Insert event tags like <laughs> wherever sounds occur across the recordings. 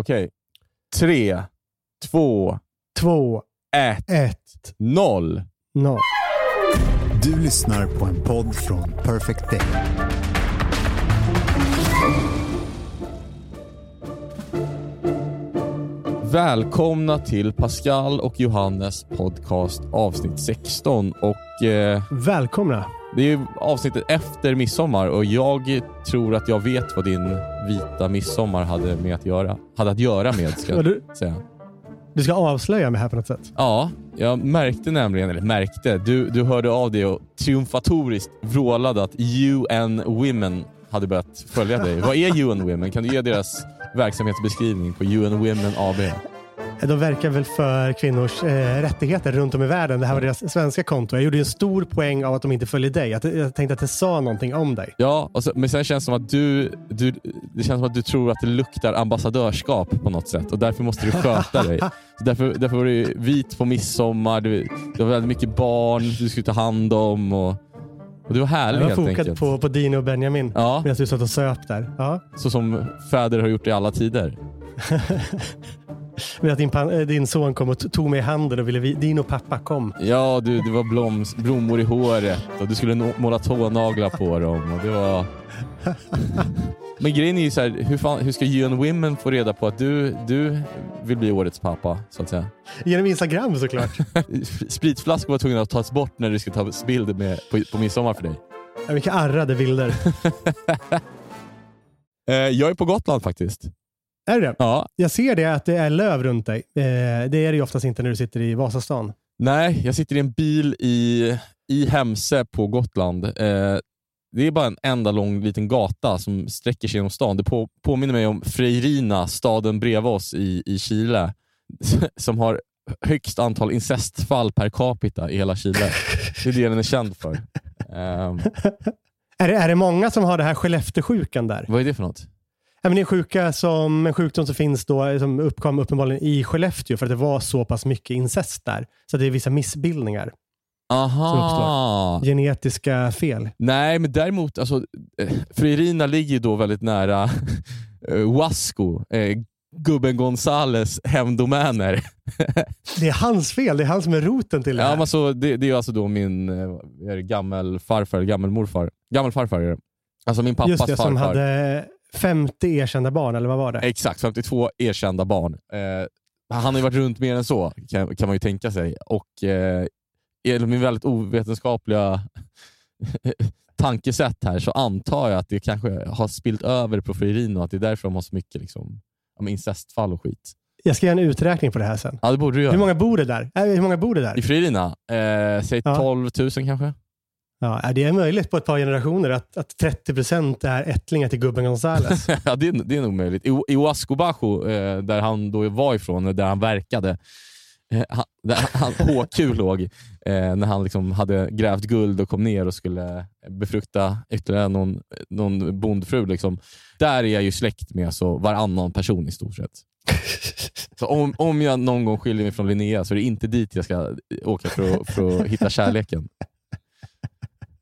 Okej. Tre, två, Två, ett, ett, noll. noll. Du lyssnar på en podd från Perfect Day. Välkomna till Pascal och Johannes podcast avsnitt 16. Och eh, Välkomna. Det är ju avsnittet efter midsommar och jag tror att jag vet vad din vita midsommar hade med att göra. Hade att göra med, ska jag du, säga. du ska avslöja mig här på något sätt. Ja, jag märkte nämligen, eller märkte, du, du hörde av dig och triumfatoriskt vrålade att UN Women hade börjat följa dig. Vad är UN Women? Kan du ge deras verksamhetsbeskrivning på UN Women AB? De verkar väl för kvinnors eh, rättigheter runt om i världen. Det här var deras svenska konto. Jag gjorde en stor poäng av att de inte följer dig. Att, jag tänkte att det sa någonting om dig. Ja, så, men sen känns det som att du, du, det känns som att du tror att det luktar ambassadörskap på något sätt och därför måste du sköta dig. <laughs> Så därför, därför var du vit på midsommar, du, du har väldigt mycket barn du skulle ta hand om och, och du var härlig Jag var helt fokat enkelt. på, på Dino och Benjamin Ja, medan du satt och söp där. Ja. så som fäder har gjort i alla tider. <laughs> Men att din, pan- eh, din son kom och tog mig i handen och ville vi- Dino pappa kom. Ja, du, det var bloms, blommor i håret och du skulle måla tånaglar på dem. Och det var... <laughs> Men grejen är ju så här, hur, fan, hur ska UN Women få reda på att du, du vill bli årets pappa? Så att säga. Genom Instagram såklart. <laughs> Spritflaskor var tvungna att tas bort när du skulle ta bild med, på, på midsommar för dig. Vilka arrade bilder. <laughs> Eh, jag är på Gotland faktiskt. Är det Ja, Jag ser det att det är löv runt dig. Eh, det är det ju oftast inte när du sitter i Vasastan. nej, jag sitter i en bil i, i Hemse på Gotland. Eh, det är bara en enda lång liten gata som sträcker sig genom stan. Det på, påminner mig om Freirina, staden bredvid oss i, i Chile, <laughs> som har högst antal incestfall per capita i hela Chile. Det är det den är känd för. Ehm, <laughs> Är det, är det många som har det här Skellefteåsjukan där? vad är det för något? Ja, men det är sjuka som, en sjukdom som finns då, som uppkom uppenbarligen i Skellefteå för att det var så pass mycket incest där. Så det är vissa missbildningar, Aha! genetiska fel. Nej, men däremot, alltså, eh, Freirina ligger ju då väldigt nära <laughs> eh, Huasco, eh, gubben Gonzales hemdomäner. <laughs> Det är hans fel, det är han som är roten till det ja, här. men alltså, det, det är alltså då min är det, gammelfarfar, gammelmorfar. Gammelfarfar är det. Alltså min pappas Just det, som farfar. hade 50 erkända barn, eller vad var det? Exakt, 52 erkända barn. Eh, han har ju varit runt mer än så, kan, kan man ju tänka sig. Och eh, Genom min väldigt ovetenskapliga <laughs> tankesätt här så antar jag att det kanske har spilt över på Freirino och att det är därför de har så mycket liksom, incestfall och skit. Jag ska göra en uträkning på det här sen. Ja, det borde du göra. Hur många bor det där? Äh, hur många bor det där? I Freirina? Eh, säg Ja. 12 000 kanske? Ja, är det är möjligt på ett par generationer att, att 30% är ättlingar till gubben Gonzales. <laughs> ja, det är, det är nog möjligt. I, i Huasco Bajo, eh, där han då var ifrån, där han verkade, eh, han, där han, <laughs> HQ låg, eh, när han liksom hade grävt guld och kom ner och skulle befrukta ytterligare någon, någon bondfru. Liksom. Där är jag ju släkt med så varannan person i stort sett. <laughs> Så om, om jag någon gång skiljer mig från Linnea så är det inte dit jag ska åka för att, för att hitta kärleken.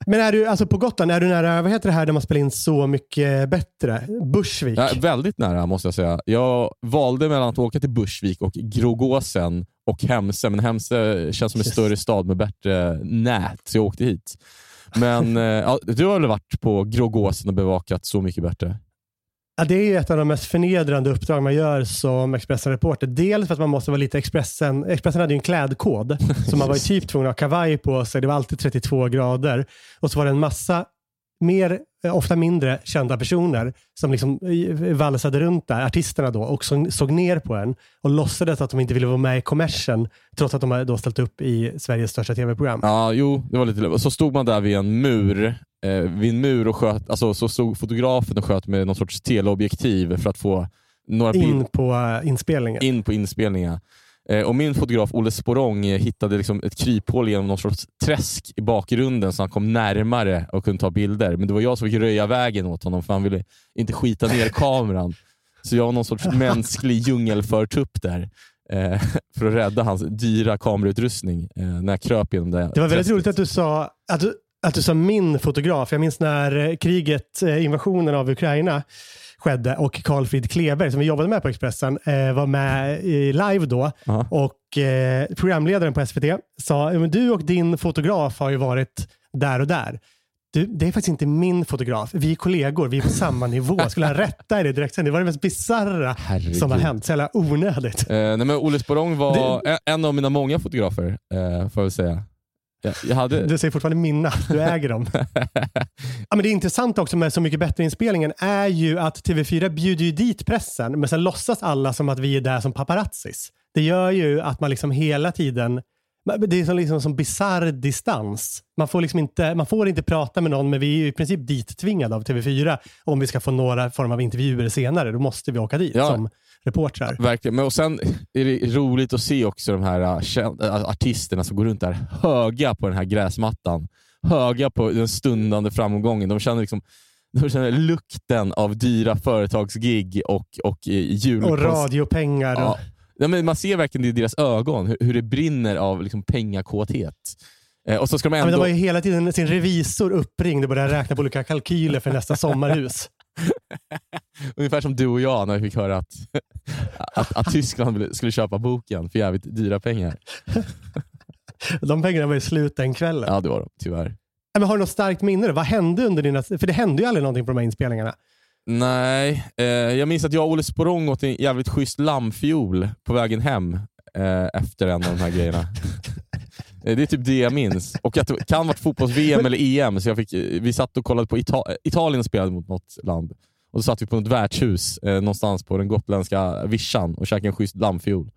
Men är du alltså på Gotland, är du nära, vad heter det här där man spelar in Så mycket bättre? Bushvik? Ja, väldigt nära måste jag säga. Jag valde mellan att åka till Bursvik och Grågåsen och Hemse, men Hemse känns som en Yes. större stad med bättre nät, så jag åkte hit. Men eh, ja, du har väl varit på Grågåsen och bevakat Så mycket bättre? Ja, det är ett av de mest förnedrande uppdrag man gör som Expressen-reporter. Dels för att man måste vara lite Expressen. Expressen hade ju en klädkod, så man var ju <laughs> typ tvungen att ha kavaj på sig. Det var alltid 32 grader. Och så var det en massa mer, eh, ofta mindre kända personer som liksom eh, valsade runt där, artisterna då, och såg, ner på en och låtsades att de inte ville vara med i kommersen, trots att de hade då ställt upp i Sveriges största tv-program. Ja, jo, det var lite Så stod man där vid en mur, eh, vid en mur och sköt, alltså, så stod fotografen och sköt med någon sorts teleobjektiv för att få några In på eh, inspelningen. in på inspelningar. Eh, och min fotograf Olle Sporong eh, hittade liksom ett kryphål genom någon sorts träsk i bakgrunden så han kom närmare och kunde ta bilder. Men det var jag som fick röja vägen åt honom för han ville inte skita ner <laughs> kameran. Så jag var någon sorts <laughs> mänsklig djungelförtupp där eh, för att rädda hans dyra kamerautrustning eh, när jag kröp genom det Det var väldigt träsket. roligt att du sa att du, att du sa min fotograf. Jag minns när kriget, invasionen av Ukraina skedde och Carl Frid Kleber som vi jobbade med på Expressen eh, var med i live då Ja. och eh, programledaren på SVT sa "Ja, men du och din fotograf har ju varit där och där. Du, det är faktiskt inte min fotograf. Vi är kollegor, vi är på samma nivå. Skulle han rätta i det direkt sen? Det var det mest bisarra som har hänt. Så jävla onödigt. Eh, nej, men Olle Sporrong var en- en av mina många fotografer, eh, får jag säga. Jag, hade... Du säger fortfarande mina, du äger dem. <laughs> ja, men det intressanta också med Så mycket bättre-inspelningen är ju att TV4 bjuder ju dit pressen, men sen låtsas alla som att vi är där som paparazzis. Det gör ju att man liksom hela tiden det är som, liksom som bisarr distans. Man får, liksom inte, man får inte prata med någon, men vi är ju i princip dittvingade av TV4 om vi ska få några form av intervjuer senare. Då måste vi åka dit Ja. som reportrar. Verkligen. Men och sen är det roligt att se också de här kän- uh, artisterna som går runt där höga på den här gräsmattan. Höga på den stundande framgången. De känner, liksom, de känner lukten av dyra företagsgig och, och eh, jul... Och radiopengar. Ja. Ja, men man ser verkligen i deras ögon, hur, hur det brinner av liksom, pengakåthet. Eh, och så ska de ja, men ändå... de var ju hela tiden sin revisor uppringd och började räkna på olika kalkyler för nästa sommarhus. <laughs> Ungefär som du och jag när vi fick höra att, <laughs> att, att Tyskland skulle köpa boken för jävligt dyra pengar. <laughs> De pengarna var ju slut den kvällen. Ja, det var de, tyvärr. Men har du något starkt minne? Vad hände under dina... För det hände ju aldrig någonting på de här inspelningarna. Nej, eh, jag minns att jag och Olle Sporrong åt en jävligt schysst lammfiol på vägen hem eh, efter en av de här grejerna. Eh, det är typ det jag minns. Och att det kan ha varit fotbolls-VM eller EM, så jag fick, eh, vi satt och kollade på Ita- Italien spelade mot något land. Och då satt vi på ett värdshus eh, någonstans på den gotländska vischan och käkade en schysst lammfiol.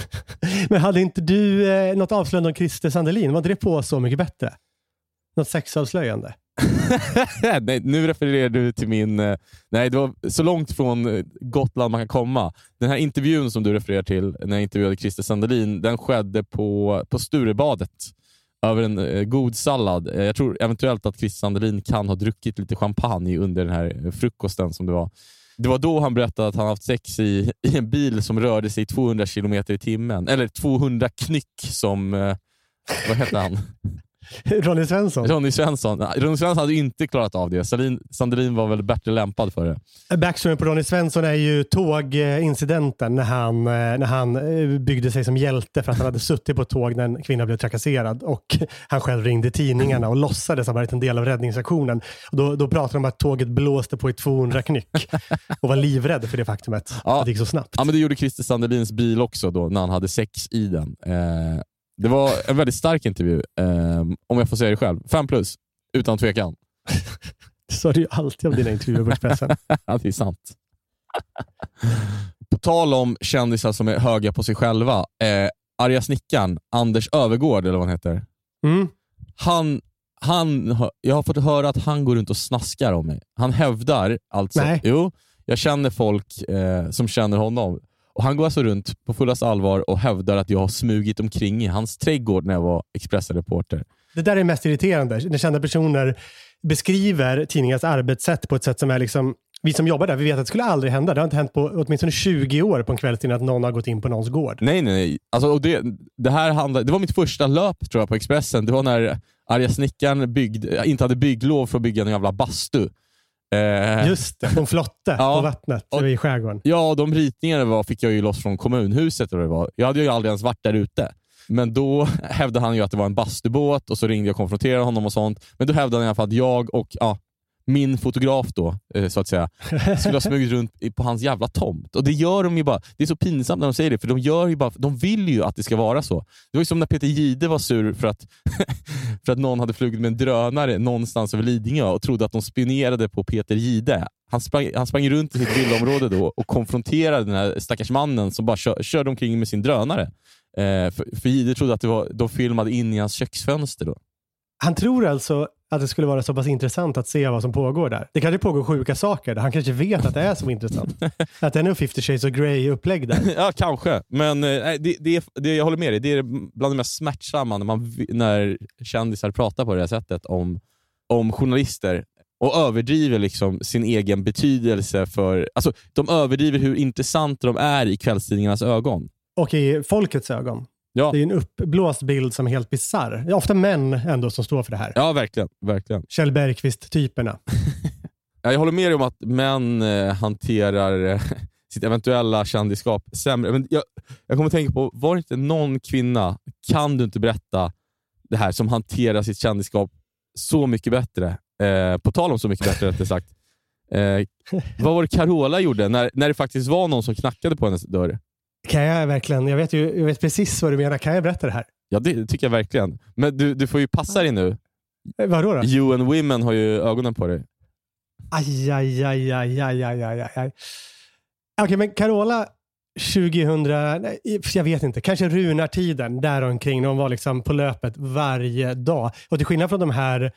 <laughs> Men hade inte du eh, något avslöjande om Christer Sandelin? Var inte det på Så mycket bättre? Något sexavslöjande? <laughs> nej, nu refererar du till min... Eh, nej, det var så långt från eh, Gotland man kan komma. Den här intervjun som du refererar till, när jag intervjuade Christer Sandelin, den skedde på, på Sturebadet över en eh, god sallad. Eh, jag tror eventuellt att Christer Sandelin kan ha druckit lite champagne under den här frukosten som det var. Det var då han berättade att han haft sex i, i en bil som rörde sig 200 kilometer i timmen. Eller 200 knyck som... Eh, vad heter han? <laughs> Ronny Svensson? Ronny Svensson. Ronny Svensson hade inte klarat av det. Sandelin var väl bättre lämpad för det. Backstoryn på Ronny Svensson är ju tågincidenten när han, eh, när han eh, byggde sig som hjälte för att han hade suttit på ett tåg när en kvinna blev trakasserad och han själv ringde tidningarna och låtsades ha varit en del av räddningsaktionen. Och då, då pratade de om att tåget blåste på i 200 knyck och var livrädd för det faktumet Ja. att det gick så snabbt. Ja, men det gjorde Christer Sandelins bil också då, när han hade sex i den. Eh, det var en väldigt stark intervju, eh, om jag får säga det själv. Fem plus, utan tvekan. <laughs> Det sa du ju alltid om dina intervjuer på Expressen. <laughs> det är sant. På tal om kändisar som är höga på sig själva. Eh, arga snickaren, Anders Övergård, eller vad han heter. Mm. Han, han, jag har fått höra att han går runt och snaskar om mig. Han hävdar alltså... Nej. Jo, jag känner folk eh, som känner honom. Och Han går alltså runt på fullast allvar och hävdar att jag har smugit omkring i hans trädgård när jag var Expressen-reporter. Det där är mest irriterande. När kända personer beskriver tidningens arbetssätt på ett sätt som är liksom vi som jobbar där, vi vet att det skulle aldrig hända. Det har inte hänt på åtminstone 20 år på en kvällstidning att någon har gått in på någons gård. Nej, nej, nej. Alltså, och det, det, här handlade, det var mitt första löp tror jag på Expressen. Det var när arga snickaren byggde, inte hade bygglov för att bygga en jävla bastu. Eh, Just det, en flotte <laughs> Ja. på vattnet Och- i skärgården. Ja, de ritningarna var, fick jag ju loss från kommunhuset. Eller det var. Jag hade ju aldrig ens varit där ute. Men då <laughs> hävdade han ju att det var en bastubåt och så ringde jag och konfronterade honom och sånt. Men då hävdade han i alla fall att jag och ja, min fotograf då, eh, så att säga, skulle ha <laughs> smugit runt på hans jävla tomt. Och det gör de ju bara. Det är så pinsamt när de säger det, för de, gör ju bara, de vill ju att det ska vara så. Det var ju som när Peter Gide var sur för att, <laughs> för att någon hade flugit med en drönare någonstans över Lidingö och trodde att de spionerade på Peter Gide. Han sprang, han sprang runt i sitt villaområde då och konfronterade den här stackars mannen som bara kör, körde omkring med sin drönare. Eh, för, för Gide trodde att det var, de filmade in i hans köksfönster. Då. Han tror alltså att det skulle vara så pass intressant att se vad som pågår där. Det kanske pågår sjuka saker. där. Han kanske vet att det är så intressant. <laughs> att det är nog 50 shades of Grey upplägg där. <laughs> Ja, kanske. Men eh, det, det, är- det, jag håller med dig. Det är bland det mest smärtsamma när, man, när kändisar pratar på det här sättet om, om journalister och överdriver liksom sin egen betydelse för... Alltså, de överdriver hur intressanta de är i kvällstidningarnas ögon. Och i folkets ögon. Ja. Det är en uppblåst bild som är helt bisarr. Det är ofta män ändå som står för det här. Ja, verkligen. verkligen. Kjell Bergqvist-typerna. Ja, <laughs> Jag håller med dig om att män eh, hanterar eh, <laughs> sitt eventuella kändisskap sämre. Men jag, jag kommer att tänka på, var det inte någon kvinna, kan du inte berätta det här, som hanterar sitt kändisskap så mycket bättre? Eh, på tal om så mycket bättre rättare sagt. Eh, <laughs> vad var det Carola gjorde när, när det faktiskt var någon som knackade på hennes dörr? Kan jag verkligen, jag vet, ju, jag vet precis vad du menar. Kan jag berätta det här? Ja, det tycker jag verkligen. Men du, du får ju passa dig nu. Eh, Vadå då? You and women har ju ögonen på dig. Aj, aj, aj, aj, aj, aj, aj, aj. Okej, men Carola 2000, nej, jag vet inte, kanske runartiden däromkring när hon var liksom på löpet varje dag. Och till skillnad från de här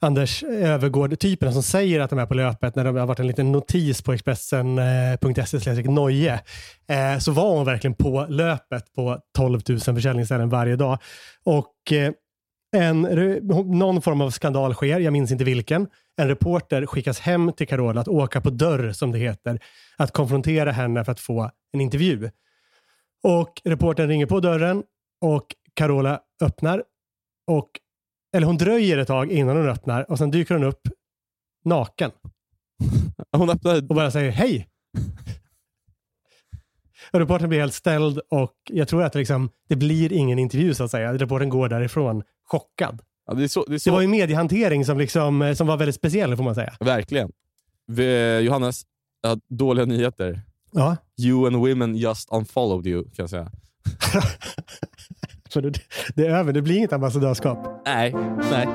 Anders Övergård-typerna som säger att de är på löpet när det har varit en liten notis på Expressen.se eh, Noje, eh, så var hon verkligen på löpet på 12 000 försäljningsställen varje dag. Och eh, en, någon form av skandal sker, jag minns inte vilken. En reporter skickas hem till Carola att åka på dörr, som det heter, att konfrontera henne för att få en intervju. Och reportern ringer på dörren och Carola öppnar. Och, eller hon dröjer ett tag innan hon öppnar och sen dyker hon upp naken <laughs> Hon öppnade... och bara säger hej. Och reportern blir helt ställd och jag tror att det, liksom, det blir ingen intervju så att säga. Reportern går därifrån chockad. Ja, det, så, det, så... Det var ju mediehantering som, liksom, som var väldigt speciell får man säga. Verkligen. Vi, Johannes, jag har dåliga nyheter. Ja. You and women just unfollowed you, kan jag säga. <laughs> Så det, det är över, det blir inget ambassadörskap. Nej, nej.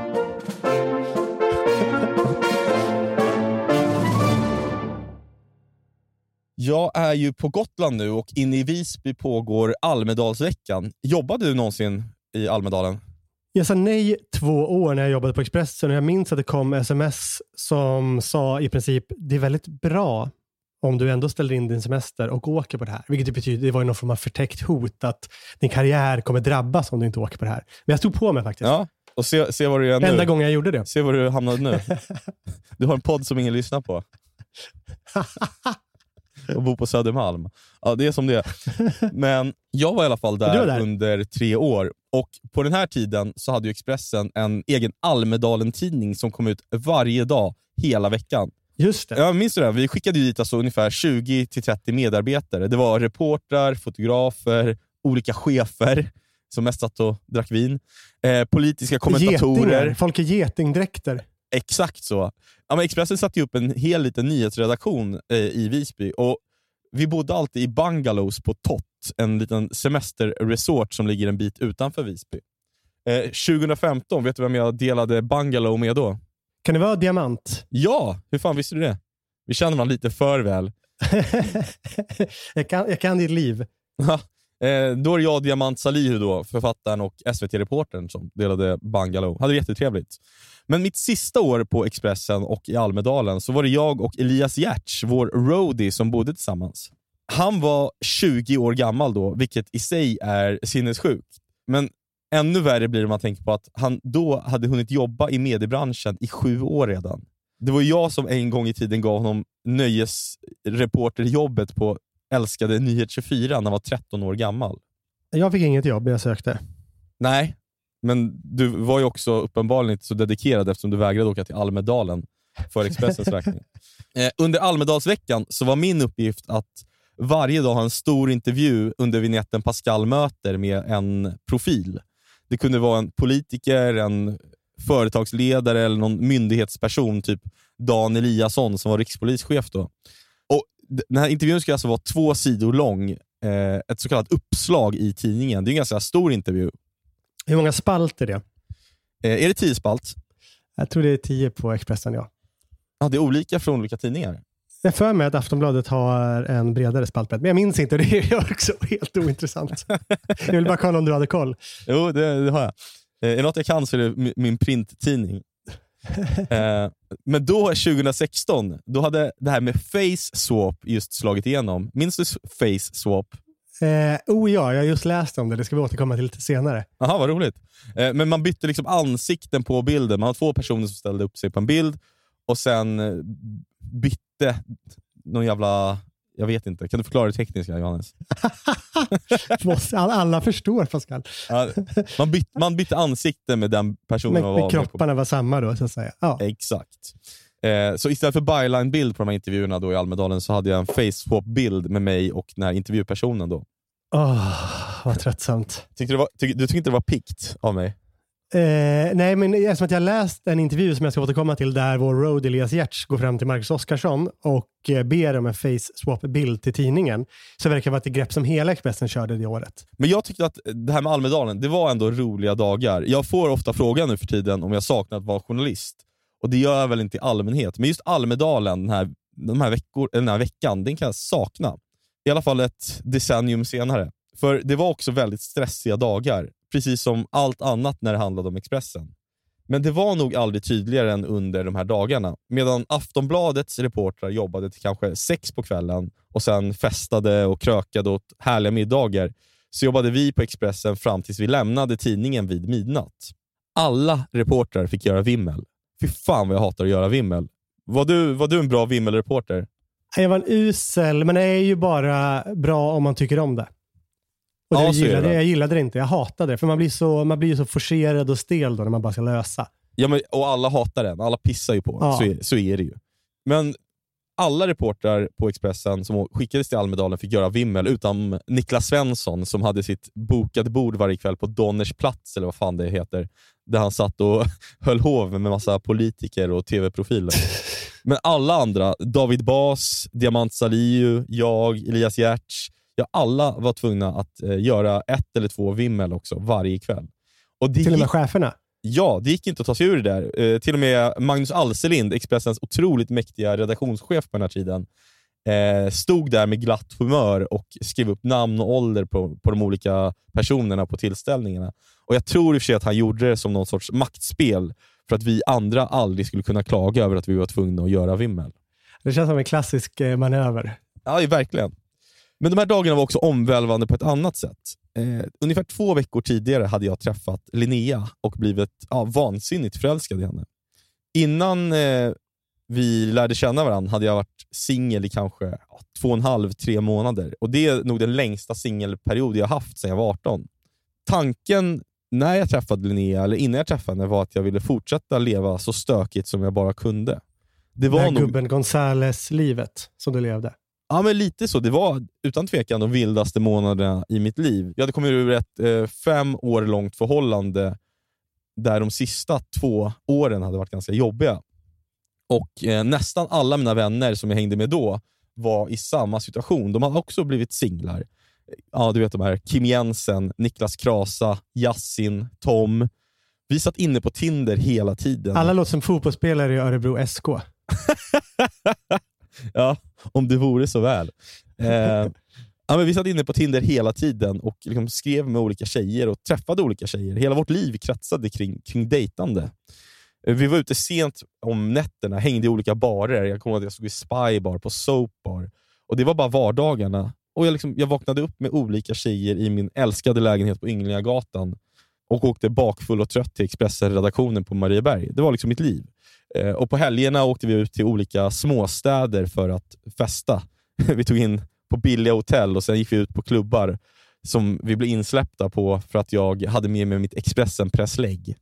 Jag är ju på Gotland nu och inne i Visby pågår Almedalsveckan. Jobbade du någonsin i Almedalen? Jag sa nej två år när jag jobbade på Expressen och jag minns att det kom sms som sa i princip det är väldigt bra om du ändå ställer in din semester och åker på det här. Vilket det betyder, det var ju någon form av förtäckt hot att din karriär kommer drabbas om du inte åker på det här. Men jag stod på mig faktiskt. Ja, och se, se vad du gör nu. Enda gången jag gjorde det. Se var du hamnade nu. <laughs> Du har en podd som ingen lyssnar på. <laughs> och bor på Södermalm. Ja, det är som det är. Men jag var i alla fall där, var där. under tre år. Och På den här tiden så hade ju Expressen en egen Almedalen-tidning som kom ut varje dag, hela veckan. Just det. Jag minns du det? Vi skickade dit alltså ungefär 20-30 medarbetare. Det var reportrar, fotografer, olika chefer som mest satt och drack vin. Eh, politiska kommentatorer. Getingar. Folk i getingdräkter. Exakt så. Ja, men Expressen satte upp en hel liten nyhetsredaktion eh, i Visby och vi bodde alltid i bungalows på Tott, en liten semesterresort som ligger en bit utanför Visby. Eh, 2015, vet du vem jag delade bungalow med då? Kan det vara diamant? Ja, hur fan visste du det? Vi känner varandra lite för väl. <laughs> jag, kan, jag kan ditt liv. Eh, då är det jag, Diamant Salihu, då, författaren och SVT-reportern som delade bungalow. Hade det jättetrevligt. Men mitt sista år på Expressen och i Almedalen så var det jag och Elias Giertz, vår roadie, som bodde tillsammans. Han var 20 år gammal då, vilket i sig är sinnessjukt. Men ännu värre blir det om man tänker på att han då hade hunnit jobba i mediebranschen i sju år redan. Det var jag som en gång i tiden gav honom nöjesreporterjobbet på älskade Nyhet24 när han var 13 år gammal. Jag fick inget jobb jag sökte. Nej, men du var ju också uppenbarligen inte så dedikerad eftersom du vägrade åka till Almedalen för Expressens räkning. <laughs> Eh, under Almedalsveckan så var min uppgift att varje dag ha en stor intervju under vignetten Pascal möter med en profil. Det kunde vara en politiker, en företagsledare eller någon myndighetsperson, typ Dan Eliasson som var rikspolischef då. Och den här intervjun skulle alltså vara två sidor lång, eh, ett så kallat uppslag i tidningen. Det är en ganska stor intervju. Hur många spalt är det? Eh, är det tio spalt? Jag tror det är tio på Expressen, ja. Ja, det är olika från olika tidningar. Jag för mig att Aftonbladet har en bredare spaltbredd, men jag minns inte. <laughs> Det är också helt ointressant. Jag vill bara kolla om du hade koll. Jo, det, det har jag. Eh, är det något jag kan så är det mi- min printtidning. <laughs> eh, men då, 2016, då hade det här med face swap just slagit igenom. Minns du face swap? Eh, oh ja, jag har just läst om det. Det ska vi återkomma till lite senare. Aha, vad roligt. Eh, men man bytte liksom ansikten på bilden. Man har två personer som ställde upp sig på en bild och sen eh, bytte någon jävla Jag vet inte. Kan du förklara det tekniska Johannes? <laughs> Alla förstår Pascal. Ja, man, byt, man bytte ansikte med den personen Men, man var med kropparna var samma då, så att säga. Ja. Exakt. Eh, så istället för byline-bild på de här intervjuerna då i Almedalen så hade jag en face-swap-bild med mig och den här intervjupersonen. Då. Åh, vad tröttsamt. Tyckte du, var, tyck, du tyckte inte det var pikt av mig? Eh, nej, men eftersom att jag läst en intervju som jag ska återkomma till där vår road Elias Giertz går fram till Marcus Oskarsson och eh, ber om en face swap-bild till tidningen så verkar det vara ett grepp som hela Expressen körde det året. Men jag tyckte att det här med Almedalen, det var ändå roliga dagar. Jag får ofta frågan nu för tiden om jag saknar att vara journalist. Och det gör jag väl inte i allmänhet. Men just Almedalen, den här, de här veckor, den här veckan, den kan jag sakna. I alla fall ett decennium senare. För det var också väldigt stressiga dagar. Precis som allt annat när det handlade om Expressen. Men det var nog aldrig tydligare än under de här dagarna. Medan Aftonbladets reportrar jobbade till kanske sex på kvällen och sen festade och krökade åt härliga middagar, så jobbade vi på Expressen fram tills vi lämnade tidningen vid midnatt. Alla reportrar fick göra vimmel. Fy fan vad jag hatar att göra vimmel. Var du, var du en bra vimmelreporter? Jag var en usel, men det är ju bara bra om man tycker om det. Och det Ja, det gillade, väl. jag gillade det inte. Jag hatade det, för man blir så, man blir så forcerad och stel då när man bara ska lösa. Ja, men, och alla hatar den, alla pissar ju på den. Ja. Så, är, så är det ju. Men alla reportrar på Expressen som skickades till Almedalen fick göra vimmel, utom Niklas Svensson som hade sitt bokade bord varje kväll på Donners plats, eller vad fan det heter. Där han satt och <laughs> höll hov med massa politiker och tv-profiler. <laughs> Men alla andra, David Bas, Diamant Salihu, jag, Elias Giertz, ja, alla var tvungna att eh, göra ett eller två vimmel också varje kväll. Och Till och gick med cheferna. Ja, det gick inte att ta sig ur det där. Eh, till och med Magnus Alselind, Expressens otroligt mäktiga redaktionschef på den här tiden, eh, stod där med glatt humör och skrev upp namn och ålder på, på de olika personerna på tillställningarna. Och Jag tror i och för sig att han gjorde det som någon sorts maktspel för att vi andra aldrig skulle kunna klaga över att vi var tvungna att göra vimmel. Det känns som en klassisk eh, manöver. Ja, verkligen. Men de här dagarna var också omvälvande på ett annat sätt. Eh, ungefär två veckor tidigare hade jag träffat Linnea och blivit ja, vansinnigt förälskad i henne. Innan eh, vi lärde känna varandra hade jag varit singel i kanske ja, två och en halv, tre månader. Och Det är nog den längsta singelperiod jag haft sedan jag var 18. Tanken när jag träffade Linnea, eller innan jag träffade henne, var att jag ville fortsätta leva så stökigt som jag bara kunde. Det Det var här nog gubben Gonzales-livet som du levde. Ja, men lite så. Det var utan tvekan de vildaste månaderna i mitt liv. Jag hade kommit ur ett eh, fem år långt förhållande där de sista två åren hade varit ganska jobbiga. Och eh, Nästan alla mina vänner som jag hängde med då var i samma situation. De hade också blivit singlar. Ja, du vet de här Kim Jensen, Niklas Krasa, Yassin, Tom. Vi satt inne på Tinder hela tiden. Alla låter som fotbollsspelare i Örebro SK. <laughs> Ja, <laughs> om det vore så väl. Eh, ja, men vi satt inne på Tinder hela tiden och liksom skrev med olika tjejer och träffade olika tjejer. Hela vårt liv kretsade kring, kring dejtande. Eh, vi var ute sent om nätterna, hängde i olika barer. Jag kommer ihåg att jag stod i Spybar, på Soapbar. Och Det var bara vardagarna. Och jag, liksom, jag vaknade upp med olika tjejer i min älskade lägenhet på Ynglingagatan och åkte bakfull och trött till Expressen-redaktionen på Marieberg. Det var liksom mitt liv. Eh, och På helgerna åkte vi ut till olika småstäder för att festa. <laughs> Vi tog in på billiga hotell och sen gick vi ut på klubbar som vi blev insläppta på för att jag hade med mig mitt Expressen-presslägg.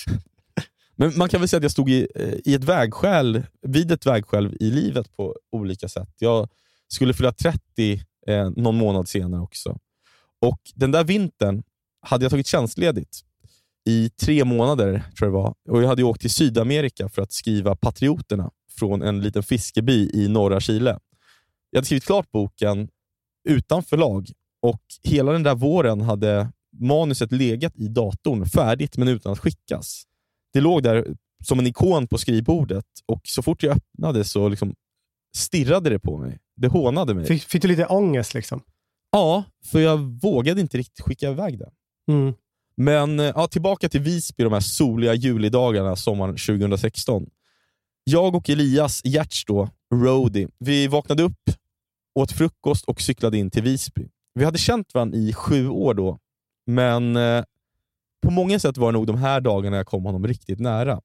<laughs> Men man kan väl säga att jag stod i, eh, i ett vägskäl, vid ett vägskäl i livet på olika sätt. Jag skulle fylla 30 eh, någon månad senare också. Och Den där vintern hade jag tagit tjänstledigt i tre månader, tror jag det var. Och Jag hade åkt till Sydamerika för att skriva Patrioterna från en liten fiskeby i norra Chile. Jag hade skrivit klart boken utan förlag och hela den där våren hade manuset legat i datorn färdigt men utan att skickas. Det låg där som en ikon på skrivbordet och så fort jag öppnade så liksom stirrade det på mig. Det hånade mig. Fick, fick du lite ångest liksom? Ja, för jag vågade inte riktigt skicka iväg det. Mm. Men eh, ja, tillbaka till Visby de här soliga julidagarna sommaren 2016. Jag och Elias Giertz då, roadie, vi vaknade upp, åt frukost och cyklade in till Visby. Vi hade känt varandra i sju år då, men eh, på många sätt var det nog de här dagarna jag kom honom riktigt nära.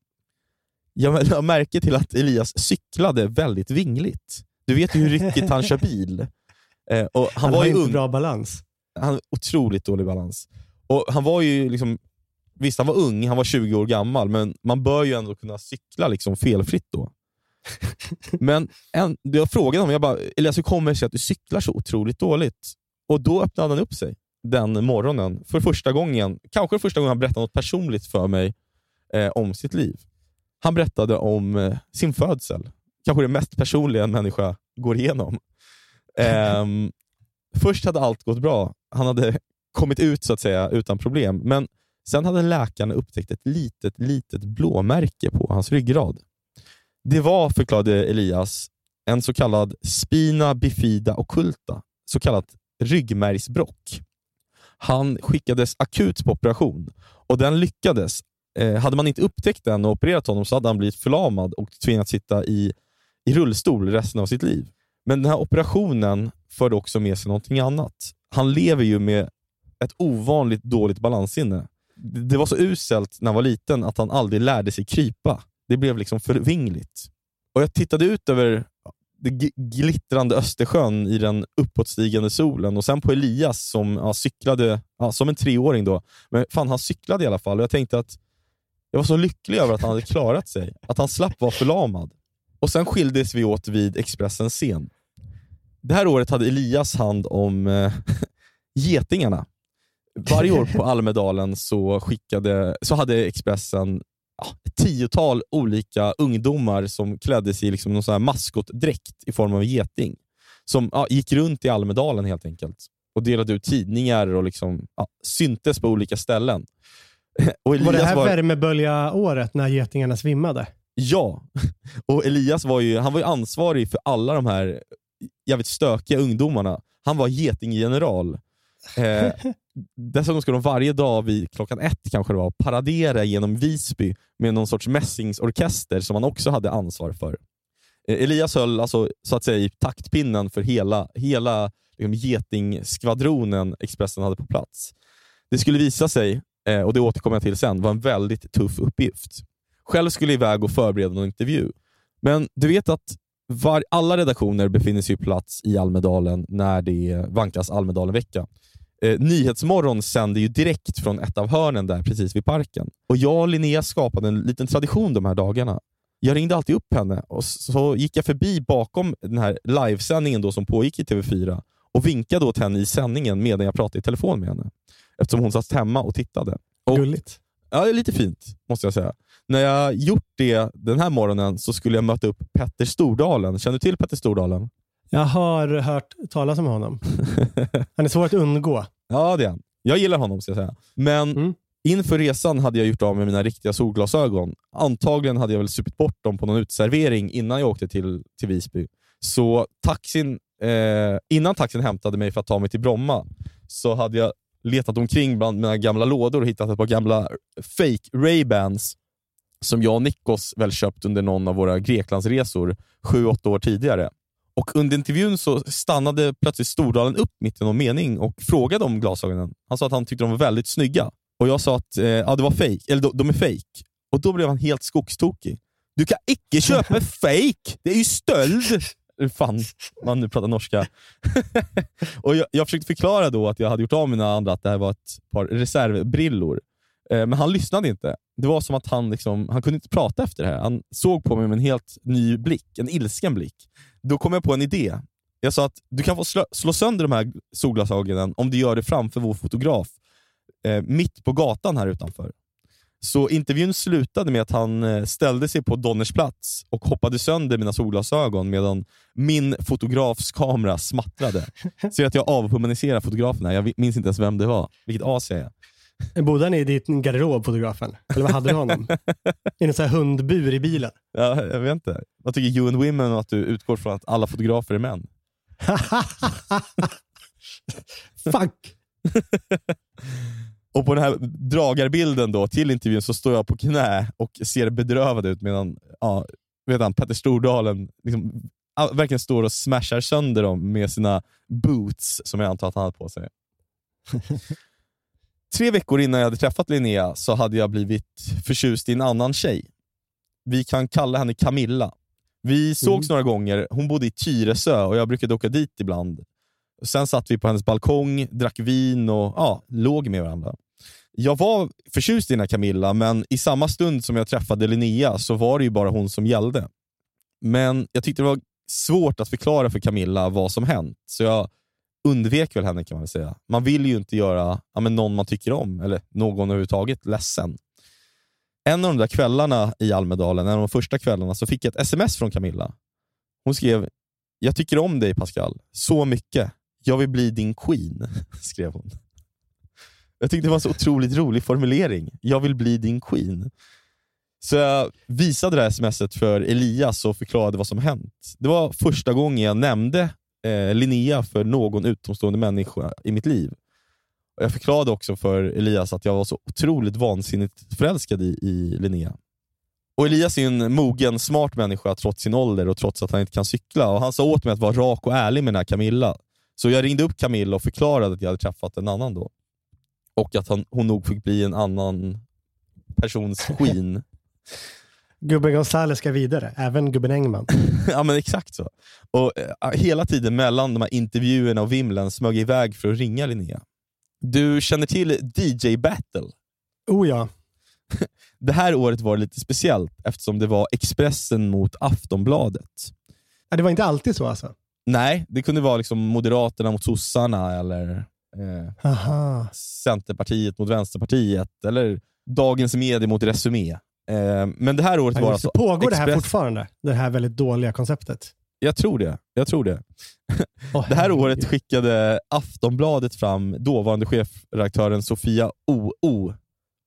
Jag lade märke till att Elias cyklade väldigt vingligt. du vet ju hur ryckigt <laughs> han kör bil. Eh, och han, Han var ju ung, bra balans. han har otroligt dålig balans. Och han var ju liksom, Visst, han var ung, han var 20 år gammal, men man bör ju ändå kunna cykla liksom felfritt då. <laughs> Men en, jag frågade honom, jag bara, Elias hur kommer det sig att du cyklar så otroligt dåligt? Och då öppnade han upp sig den morgonen, för första gången, kanske första gången han berättade något personligt för mig eh, om sitt liv. Han berättade om eh, sin födsel. Kanske det mest personliga en människa går igenom. <laughs> Ehm, först hade allt gått bra. Han hade kommit ut så att säga utan problem. Men sen hade läkaren upptäckt ett litet, litet blåmärke på hans ryggrad. Det var, förklarade Elias, en så kallad spina bifida occulta, så kallat ryggmärgsbråck. Han skickades akut på operation och den lyckades. Eh, hade man inte upptäckt den och opererat honom så hade han blivit förlamad och tvingats sitta i, i rullstol resten av sitt liv. Men den här operationen förde också med sig någonting annat. Han lever ju med ett ovanligt dåligt balanssinne. Det var så uselt när han var liten att han aldrig lärde sig krypa. Det blev liksom förvingligt. Och Jag tittade ut över det glittrande Östersjön i den uppåtstigande solen och sen på Elias som ja, cyklade, ja, som en treåring då. Men fan, han cyklade i alla fall och jag tänkte att jag var så lycklig över att han hade klarat sig. Att han slapp vara förlamad. Och Sen skildes vi åt vid Expressens scen. Det här året hade Elias hand om eh, <laughs> getingarna. Varje år <laughs> på Almedalen så, skickade, så hade Expressen ja, tiotal olika ungdomar som klädde sig i liksom någon sån maskotdräkt i form av geting. Som ja, gick runt i Almedalen helt enkelt och delade ut tidningar och liksom, ja, syntes på olika ställen. <laughs> Var det här värmebölja-året när getingarna svimmade? Ja, <laughs> och Elias var ju, han var ju ansvarig för alla de här jävligt stökiga ungdomarna. Han var getinggeneral. Eh, dessutom skulle de varje dag vid klockan ett kanske det var, paradera genom Visby med någon sorts mässingsorkester som han också hade ansvar för. Eh, Elias höll alltså, så att säga i taktpinnen för hela, hela liksom, getingskvadronen Expressen hade på plats. Det skulle visa sig, eh, och det återkommer jag till sen, var en väldigt tuff uppgift. Själv skulle jag iväg och förbereda någon intervju. Men du vet att var, alla redaktioner befinner sig på plats i Almedalen när det vankas Almedalen-vecka. Eh, Nyhetsmorgon sänder ju direkt från ett av hörnen där precis vid parken. Och Jag och Linnea skapade en liten tradition de här dagarna. Jag ringde alltid upp henne och så gick jag förbi bakom den här livesändningen då som pågick i TV4 och vinkade åt henne i sändningen medan jag pratade i telefon med henne. Eftersom hon satt hemma och tittade. Och Gulligt. Ja, lite fint, måste jag säga. När jag gjort det den här morgonen så skulle jag möta upp Petter Stordalen. Känner du till Petter Stordalen? Jag har hört talas om honom. Han är svår att undgå. Ja, det är han. Jag gillar honom, ska jag säga. Men Mm. inför resan hade jag gjort av med mina riktiga solglasögon. Antagligen hade jag väl supit bort dem på någon uteservering innan jag åkte till, till Visby. Så taxin, eh, innan taxin hämtade mig för att ta mig till Bromma så hade jag letat omkring bland mina gamla lådor och hittat ett par gamla fake Ray-Bans som jag och Nikos väl köpt under någon av våra Greklandsresor sju, åtta år tidigare. Och Under intervjun så stannade plötsligt Stordalen upp mitt i någon mening och frågade om glasögonen. Han sa att han tyckte de var väldigt snygga. Och Jag sa att eh, ja, det var fake, eller de, de är fake. Och Då blev han helt skogstokig. Du kan icke köpa fake! Det är ju stöld! Hur fan man nu pratar norska. <laughs> och jag, jag försökte förklara då att jag hade gjort av med mina andra, att det här var ett par reservbrillor. Eh, men han lyssnade inte. Det var som att han liksom, han kunde inte prata efter det här. Han såg på mig med en helt ny blick, en ilsken blick. Då kom jag på en idé. Jag sa att du kan få slå, slå sönder de här solglasögonen om du gör det framför vår fotograf, eh, mitt på gatan här utanför. Så intervjun slutade med att han eh, ställde sig på Donners plats och hoppade sönder mina solglasögon medan min fotografs kamera smattrade. <laughs> Så att jag avhumaniserar fotografen här. Jag minns inte ens vem det var. Vilket as jag är. Bodde han i din garderob, fotografen? Eller vad hade du honom? <laughs> I en sån här hundbur i bilen? Ja, jag vet inte. Vad tycker you and women om att du utgår från att alla fotografer är män? <laughs> Fuck! <laughs> Och på den här dragarbilden då, till intervjun så står jag på knä och ser bedrövad ut medan ja, vet han, Petter Stordalen liksom, verkligen står och smashar sönder dem med sina boots som jag antar att han hade på sig. Tre veckor innan jag hade träffat Linnea så hade jag blivit förtjust i en annan tjej. Vi kan kalla henne Camilla. Vi sågs några gånger, hon bodde i Tyresö och jag brukade åka dit ibland. Sen satt vi på hennes balkong, drack vin och ja, låg med varandra. Jag var förtjust i den här Camilla, men i samma stund som jag träffade Linnea så var det ju bara hon som gällde. Men jag tyckte det var svårt att förklara för Camilla vad som hänt, så jag undvek väl henne kan man väl säga. Man vill ju inte göra ja, men någon man tycker om, eller någon överhuvudtaget, ledsen. En av de där kvällarna i Almedalen, en av de första kvällarna, så fick jag ett sms från Camilla. Hon skrev “Jag tycker om dig Pascal, så mycket. Jag vill bli din queen”, <laughs> skrev hon. Jag tyckte det var en så otroligt rolig formulering. “Jag vill bli din queen”. Så jag visade det här smset för Elias och förklarade vad som hänt. Det var första gången jag nämnde eh, Linnea för någon utomstående människa i mitt liv. Och Jag förklarade också för Elias att jag var så otroligt vansinnigt förälskad i, i Linnea. Och Elias är en mogen, smart människa trots sin ålder och trots att han inte kan cykla. Och Han sa åt mig att vara rak och ärlig med den här Camilla. Så jag ringde upp Camilla och förklarade att jag hade träffat en annan då. Och att han, hon nog fick bli en annan persons <laughs> queen. Gubben Gonzales ska vidare, även gubben Engman. <laughs> ja men exakt så. Och eh, Hela tiden mellan de här intervjuerna och vimlen smög jag iväg för att ringa Linnea. Du känner till DJ Battle? Oh ja. <laughs> Det här året var lite speciellt eftersom det var Expressen mot Aftonbladet. ja. Det var inte alltid så alltså? Nej, det kunde vara liksom Moderaterna mot sossarna eller eh. Centerpartiet mot Vänsterpartiet eller Dagens Media mot Resumé. Eh, men det här året Ja, var alltså Pågår det här Express- fortfarande? Det här väldigt dåliga konceptet? Jag tror det. Jag tror det. Åh, <laughs> Det här året skickade Aftonbladet fram dåvarande chefredaktören Sofia O.O.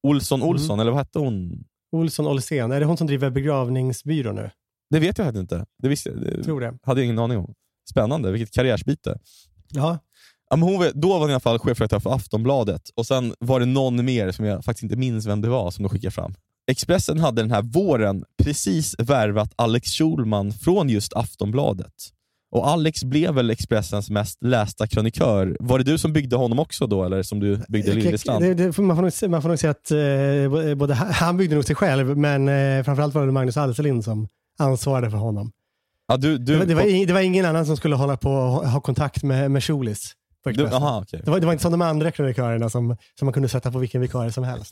Olsson Olsson, Mm. eller vad hette hon? Olsson Olsén, är det hon som driver begravningsbyrå nu? Det vet jag faktiskt inte. Det visste, det tror det. hade jag ingen aning om. Spännande, vilket karriärsbyte. Ja. Ja, men hon, då var hon i alla fall chefredaktör för Aftonbladet och sen var det någon mer som jag faktiskt inte minns vem det var som de skickade fram. Expressen hade den här våren precis värvat Alex Schulman från just Aftonbladet. Och Alex blev väl Expressens mest lästa krönikör. Var det du som byggde honom också då, eller som du byggde Liljestrand? Det, får- man, får nog, man får nog säga att eh, både, han- byggde nog sig själv, men eh, framförallt var det Magnus Alselind som ansvarade för honom. Ja, du, du, Det, var, det, var, ing- det var ingen annan som skulle hålla på ha, kontakt med, med Schulis du, aha, okej. Det var, det var inte som de andra krönikörerna som, som man kunde sätta på vilken vikarie som helst.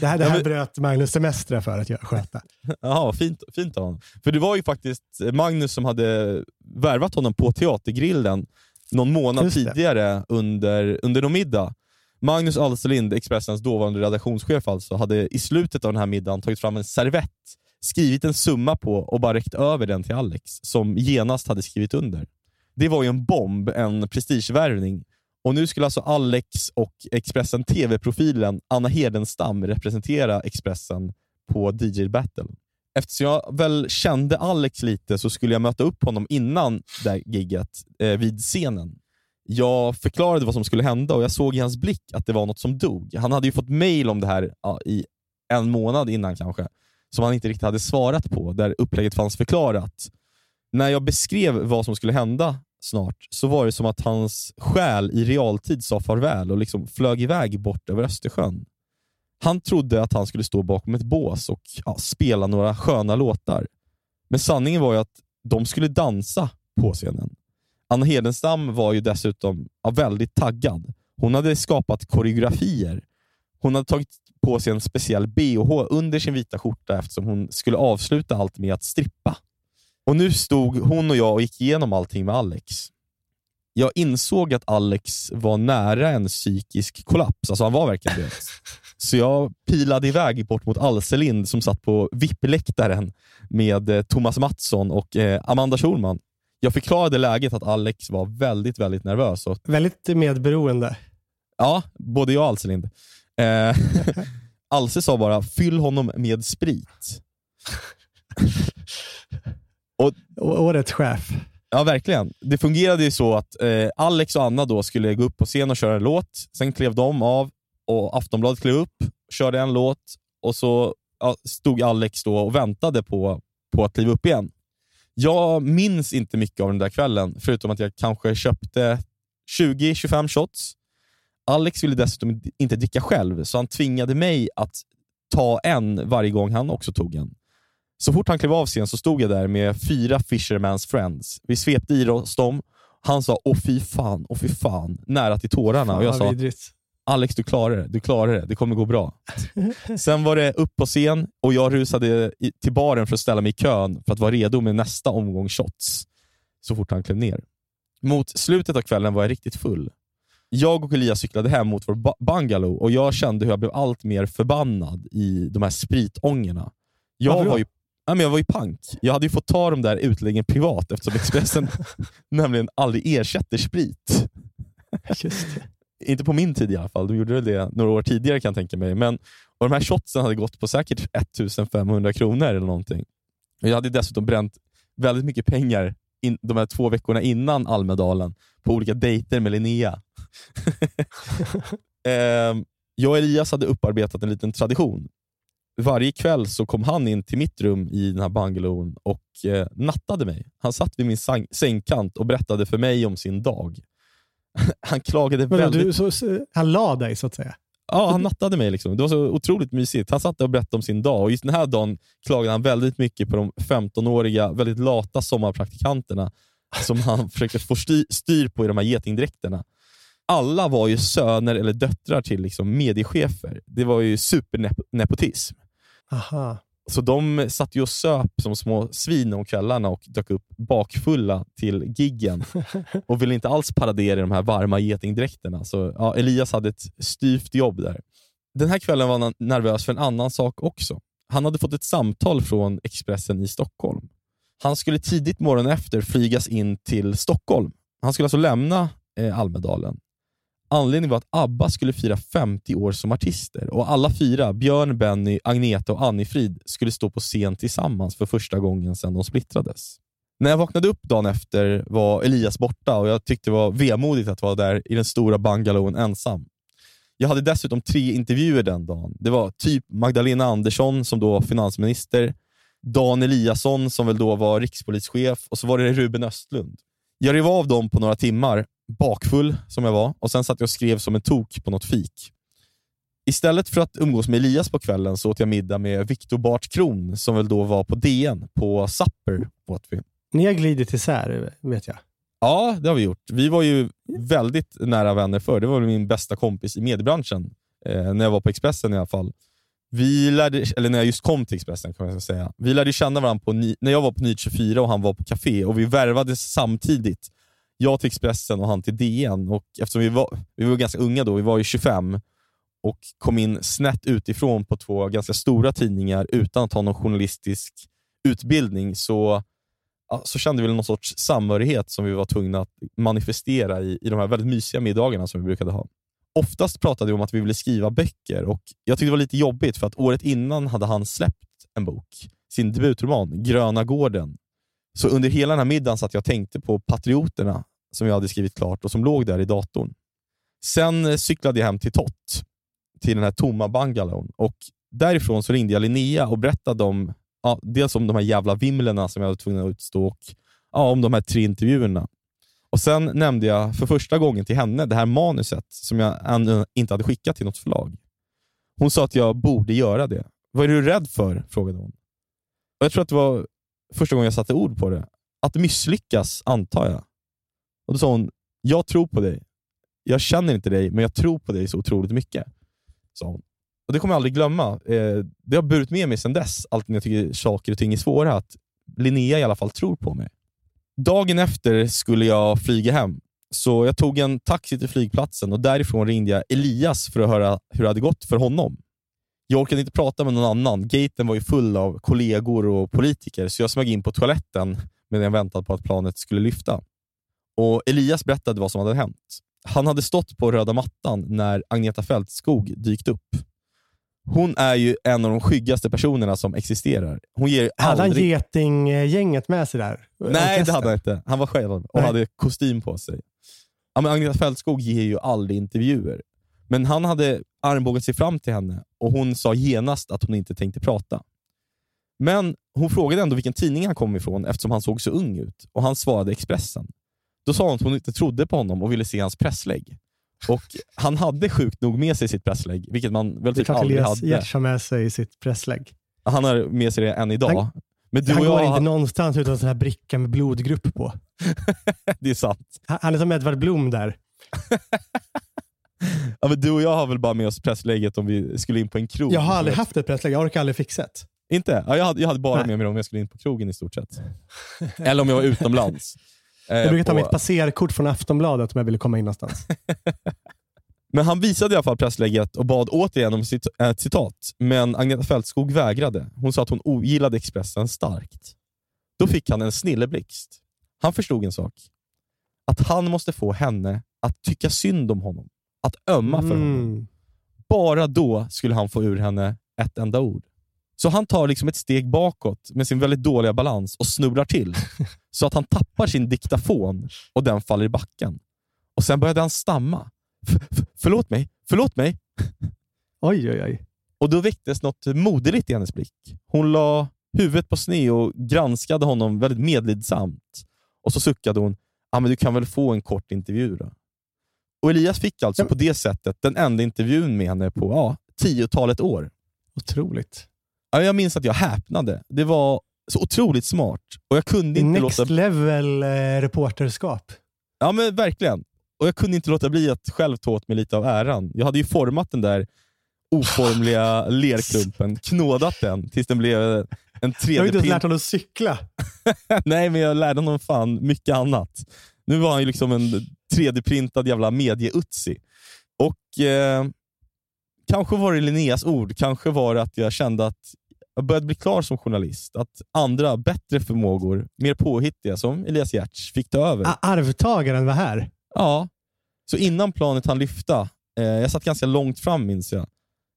Det här, det här bröt Magnus semester för att göra- sköta. <laughs> Jaha, fint, fint av honom. För det var ju faktiskt Magnus som hade värvat honom på Teatergrillen någon månad tidigare under, under någon middag. Magnus Alselind, Expressens dåvarande redaktionschef, alltså, hade i slutet av den här middagen tagit fram en servett, skrivit en summa på och bara räckt över den till Alex, som genast hade skrivit under. Det var ju en bomb, en prestigevärvning. Och nu skulle alltså Alex och Expressen TV-profilen Anna Hedenstam representera Expressen på DJ Battle. Eftersom jag väl kände Alex lite så skulle jag möta upp honom innan det här gigget eh, vid scenen. Jag förklarade vad som skulle hända och jag såg i hans blick att det var något som dog. Han hade ju fått mail om det här ja, i en månad innan kanske, som han inte riktigt hade svarat på, där upplägget fanns förklarat. När jag beskrev vad som skulle hända snart så var det som att hans själ i realtid sa farväl och liksom flög iväg bort över Östersjön. Han trodde att han skulle stå bakom ett bås och ja, spela några sköna låtar. Men sanningen var ju att de skulle dansa på scenen. Anna Hedenstam var ju dessutom ja, väldigt taggad. Hon hade skapat koreografier. Hon hade tagit på sig en speciell bh under sin vita skjorta eftersom hon skulle avsluta allt med att strippa. Och nu stod hon och jag och gick igenom allting med Alex. Jag insåg att Alex var nära en psykisk kollaps. Alltså han var verkligen det. <laughs> Så jag pilade iväg bort mot Alselind som satt på VIP-läktaren med eh, Thomas Mattsson och eh, Amanda Schulman. Jag förklarade läget att Alex var väldigt, väldigt nervös. Och, Väldigt medberoende. ja, både jag och Alselind. Eh, <laughs> Alse sa bara, fyll honom med sprit. <laughs> Å- Årets chef. Ja, verkligen. Det fungerade ju så att eh, Alex och Anna då skulle gå upp på scen och köra en låt. Sen klev de av och Aftonbladet klev upp, körde en låt och så ja, stod Alex då och väntade på, på att kliva upp igen. Jag minns inte mycket av den där kvällen, förutom att jag kanske köpte 20-25 shots. Alex ville dessutom inte dricka själv, så han tvingade mig att ta en varje gång han också tog en. Så fort han klev av scen så stod jag där med fyra Fisherman's friends. Vi svepte i oss dem. Han sa åh fy fan, åh fy fan, nära till tårarna. och jag Fan, sa vidrigt. Alex, du klarar det. Du klarar det. Det kommer gå bra. <laughs> Sen var det upp på scen och jag rusade i, till baren för att ställa mig i kön för att vara redo med nästa omgång shots. Så fort han klev ner. Mot slutet av kvällen var jag riktigt full. Jag och Elias cyklade hem mot vår bungalow och jag kände hur jag blev allt mer förbannad i de här spritångorna. Jag var ju Ja, men jag var ju pank. Jag hade ju fått ta de där utläggen privat eftersom Expressen <laughs> nämligen aldrig ersätter sprit. Just. Inte på min tid i alla fall, de gjorde det några år tidigare kan jag tänka mig. Men, och de här shotsen hade gått på säkert 1500 kronor eller någonting. Och jag hade dessutom bränt väldigt mycket pengar in, de här två veckorna innan Almedalen på olika dejter med Linnea. <laughs> Ehm, jag och Elias hade upparbetat en liten tradition. Varje kväll så kom han in till mitt rum i den här bungalowen och eh, nattade mig. Han satt vid min sängkant och berättade för mig om sin dag. <laughs> Han klagade Men väldigt du, så, så, han la dig så att säga. Ja, han nattade mig. Liksom. Det var så otroligt mysigt. Han satt där och berättade om sin dag och just den här dagen klagade han väldigt mycket på de 15-åriga, väldigt lata sommarpraktikanterna som han <laughs> försökte få styr, styr på i de här getingdräkterna. Alla var ju söner eller döttrar till liksom mediechefer. Det var ju supernepotism. Aha. Så de satt ju och söp som små svin om kvällarna och dök upp bakfulla till giggen <laughs> och ville inte alls paradera i de här varma getingdräkterna. Så ja, Elias hade ett styvt jobb där. Den här kvällen var han nervös för en annan sak också. Han hade fått ett samtal från Expressen i Stockholm. Han skulle tidigt morgonen efter flygas in till Stockholm. Han skulle alltså lämna eh, Almedalen. Anledningen var att ABBA skulle fira 50 år som artister och alla fyra, Björn, Benny, Agneta och Annifrid, skulle stå på scen tillsammans för första gången sedan de splittrades. När jag vaknade upp dagen efter var Elias borta och jag tyckte det var vemodigt att vara där i den stora bungalowen ensam. Jag hade dessutom tre intervjuer den dagen. Det var typ Magdalena Andersson som då var finansminister, Dan Eliasson som väl då var rikspolischef och så var det Ruben Östlund. Jag rev av dem på några timmar, bakfull som jag var, och sen satt jag och skrev som en tok på något fik. Istället för att umgås med Elias på kvällen så åt jag middag med Viktor Bart Kron som väl då var på DN, på Supper åt vi. Ni har glidit isär, vet jag. Ja, det har vi gjort. Vi var ju väldigt nära vänner förr. Det var min bästa kompis i mediebranschen, eh, när jag var på Expressen i alla fall. Vi lärde, eller när jag just kom till Expressen kan man säga. Vi lärde känna varandra på, när jag var på Nytt 24 och han var på Café och vi värvades samtidigt. Jag till Expressen och han till DN. Och eftersom vi var, vi var ganska unga då, vi var ju 25 och kom in snett utifrån på två ganska stora tidningar utan att ha någon journalistisk utbildning så så kände vi någon sorts samhörighet som vi var tvungna att manifestera i, i de här väldigt mysiga middagarna som vi brukade ha. Oftast pratade vi om att vi ville skriva böcker och jag tyckte det var lite jobbigt för att året innan hade han släppt en bok, sin debutroman Gröna gården. Så under hela den här middagen satt jag och tänkte på Patrioterna som jag hade skrivit klart och som låg där i datorn. Sen eh, cyklade jag hem till Tott, till den här tomma bungalowen och därifrån så ringde jag Linnea och berättade om ja, dels om de här jävla vimlerna som jag var tvungen att utstå och ja, om de här tre intervjuerna. Och Sen nämnde jag för första gången till henne det här manuset som jag ännu inte hade skickat till något förlag. Hon sa att jag borde göra det. Vad är du rädd för? frågade hon. Och Jag tror att det var första gången jag satte ord på det. Att misslyckas, antar jag. Och Då sa hon, jag tror på dig. Jag känner inte dig, men jag tror på dig så otroligt mycket. Sa hon. Och Det kommer jag aldrig glömma. Eh, det har burit med mig sedan dess, alltid när jag tycker saker och ting är svåra, att Linnea i alla fall tror på mig. Dagen efter skulle jag flyga hem, så jag tog en taxi till flygplatsen och därifrån ringde jag Elias för att höra hur det hade gått för honom. Jag orkade inte prata med någon annan. Gaten var ju full av kollegor och politiker, så jag smög in på toaletten medan jag väntade på att planet skulle lyfta. Och Elias berättade vad som hade hänt. Han hade stått på röda mattan när Agneta Fältskog dykt upp. Hon är ju en av de skyggaste personerna som existerar. Hon ger Hade han aldrig... getinggänget med sig där? Nej, det hade han inte. Han var själv och Nej. hade kostym på sig. Ja, men Agneta Fältskog ger ju aldrig intervjuer. Men han hade armbågat sig fram till henne och hon sa genast att hon inte tänkte prata. Men hon frågade ändå vilken tidning han kom ifrån eftersom han såg så ung ut och han svarade Expressen. Då sa hon att hon inte trodde på honom och ville se hans presslägg. Och Han hade sjukt nog med sig sitt presslägg, vilket man väl Det är typ klart aldrig Elias hade. Giertz har med sig sitt presslägg. Han har med sig det än idag. Han- Men du han och går jag, inte någonstans utan sån här bricka med blodgrupp på. <laughs> det är sant. Han han är som Edvard Blom där. <laughs> Ja, men du och jag har väl bara med oss pressläget om vi skulle in på en krog. Jag har aldrig haft ett pressläge, jag orkar aldrig fixa ett. Inte? Ja, jag, hade, jag hade bara Nej. med mig dem om jag skulle in på krogen i stort sett. <laughs> Eller om jag var utomlands. Eh, Jag brukar ta på- mitt passerkort från Aftonbladet om jag ville komma in någonstans. <laughs> Men han visade i alla fall pressläget och bad återigen om cit- ett citat, men Agneta Fältskog vägrade. Hon sa att hon ogillade Expressen starkt. Då fick han en snilleblixt. Han förstod en sak. Att han måste få henne att tycka synd om honom. Att ömma för honom. Mm. Bara då skulle han få ur henne ett enda ord. Så han tar liksom ett steg bakåt med sin väldigt dåliga balans och snubblar till. <laughs> så att han tappar sin diktafon och den faller i backen. Och Sen började han stamma. F- förlåt mig, förlåt mig. <laughs> Oj, oj, oj. Och Då väcktes något moderligt i hennes blick. Hon la huvudet på sned och granskade honom väldigt medlidsamt. Och så suckade hon, ah, men du kan väl få en kort intervju då? Och Elias fick alltså Ja. på det sättet den enda intervjun med henne på ja, tiotalet år. Otroligt. Ja, jag minns att jag häpnade. Det var så otroligt smart. Och jag kunde inte Next låta... level eh, reporterskap. Ja, men verkligen. Och jag kunde inte låta bli att själv ta åt mig lite av äran. Jag hade ju format den där oformliga <laughs> lerklumpen, knådat den tills den blev en Jag har inte ens 3D-print. lärt honom att cykla. <laughs> Nej, men jag lärde honom fan mycket annat. Nu var han ju liksom en 3D-printad jävla medie-utsi. Och eh, kanske var det Linneas ord, kanske var det att jag kände att jag började bli klar som journalist. Att andra, bättre förmågor, mer påhittiga, som Elias Giertz, fick ta över. Arvtagaren var här. Ja, så innan planet hann lyfta, eh, jag satt ganska långt fram minns jag,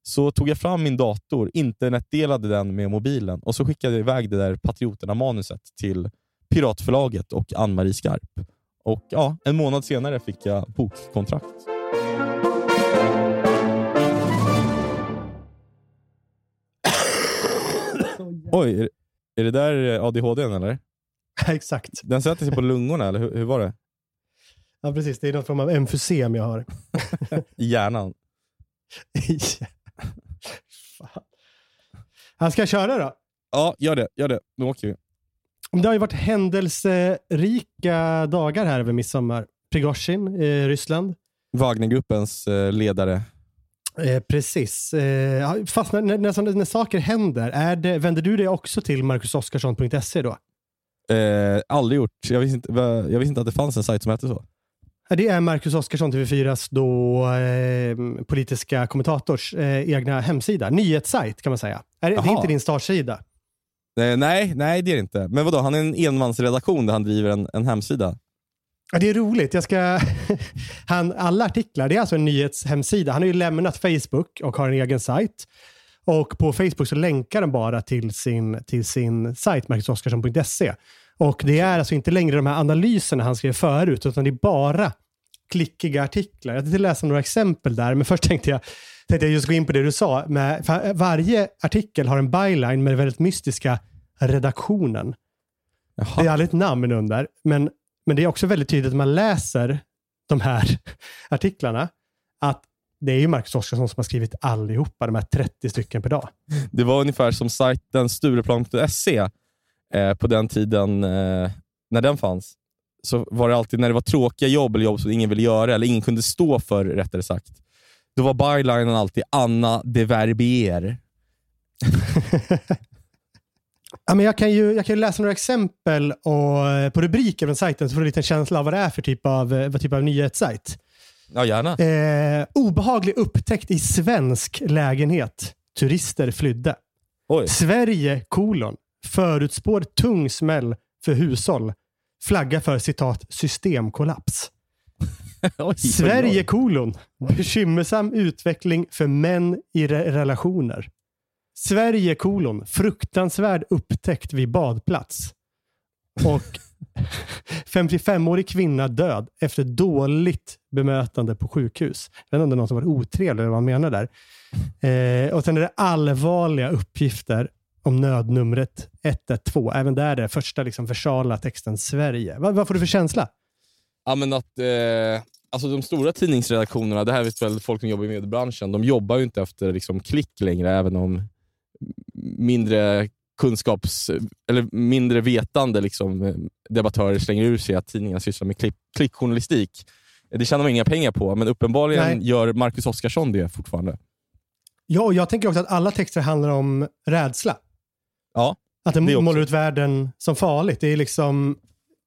så tog jag fram min dator, internetdelade den med mobilen och så skickade jag iväg det där Patrioterna-manuset till Piratförlaget och Ann-Marie Skarp. Och ja, en månad senare fick jag bokkontrakt. Oj, är, det där ADHD eller? Exakt. Den sätter sig på lungorna, eller hur, hur var det? Ja, precis. Det är någon form av emfysem jag har. <laughs> I hjärnan? Fan. <laughs> Han ska köra då. Ja, gör det. Gör det. Nu åker vi. Det har ju varit händelserika dagar här över midsommar. Prigozjin i Ryssland. Wagnergruppens eh, ledare. Eh, precis. Eh, fast när, när, när, när saker händer, är det, vänder du dig också till marcusoskarsson.se då? Eh, aldrig gjort. Jag visste, inte, jag visste inte att det fanns en sajt som hette så. Det är Marcus Oskarsson, TV4s då, eh, politiska kommentators eh, egna hemsida. Nyhetssajt kan man säga. Är det, det är inte din startsida. Eh, nej, nej, det är det inte. Men vadå, han är en enmansredaktion där han driver en, en hemsida. Ja, det är roligt. Jag ska... <laughs> Han, alla artiklar, det är alltså en nyhetshemsida. Han har ju lämnat Facebook och har en egen sajt. Och på Facebook så länkar den bara till sin, till sin sajt, marcusoskarsson.se. Och det är alltså inte längre de här analyserna han skrev förut, utan det är bara klickiga artiklar. Jag tänkte läsa några exempel där, men först tänkte jag, tänkte jag just gå in på det du sa. Med, varje artikel har en byline med det väldigt mystiska redaktionen. Jaha. Det är aldrig ett namn under, men, men det är också väldigt tydligt när man läser de här <laughs> artiklarna att det är ju Marcus Oskarsson som har skrivit allihopa, de här 30 stycken per dag. Det var ungefär som sajten Stureplan.se eh, på den tiden eh, när den fanns. Så var det alltid när det var tråkiga jobb eller jobb som ingen ville göra, eller ingen kunde stå för rättare sagt. Då var bylinen alltid Anna de Verbier. <laughs> Ja, men jag, kan ju, jag kan ju läsa några exempel och, eh, på rubriker från sajten så får du en liten känsla av vad det är för typ av, eh, vad typ av nyhetssajt. Ja, gärna. Eh, obehaglig upptäckt i svensk lägenhet. Turister flydde. Oj. Sverige, kolon, förutspår tung smäll för hushåll. Flagga för citat systemkollaps. <laughs> Oj, oj, oj. Sverige, kolon, bekymmersam utveckling för män i re- relationer. Sverige, kolon, fruktansvärd upptäckt vid badplats. Och <laughs> 55-årig kvinna död efter dåligt bemötande på sjukhus. Jag vet inte om det är någon som var otrevlig eller vad han menar där. Eh, och sen är det allvarliga uppgifter om nödnumret 112. Även där är det första liksom versala texten Sverige. Vad, vad får du för känsla? Ja, men att, eh, alltså de stora tidningsredaktionerna, det här vet väl folk som jobbar i mediebranschen, de jobbar ju inte efter liksom, klick längre, även om mindre kunskaps eller mindre vetande liksom, debattörer slänger ur sig att tidningarna sysslar med klick, klickjournalistik. Det tjänar man inga pengar på, men uppenbarligen Nej. gör Marcus Oskarsson det fortfarande. Ja, och jag tänker också att alla texter handlar om rädsla. Ja, Att den Det målar ut världen som farligt. Det är, liksom,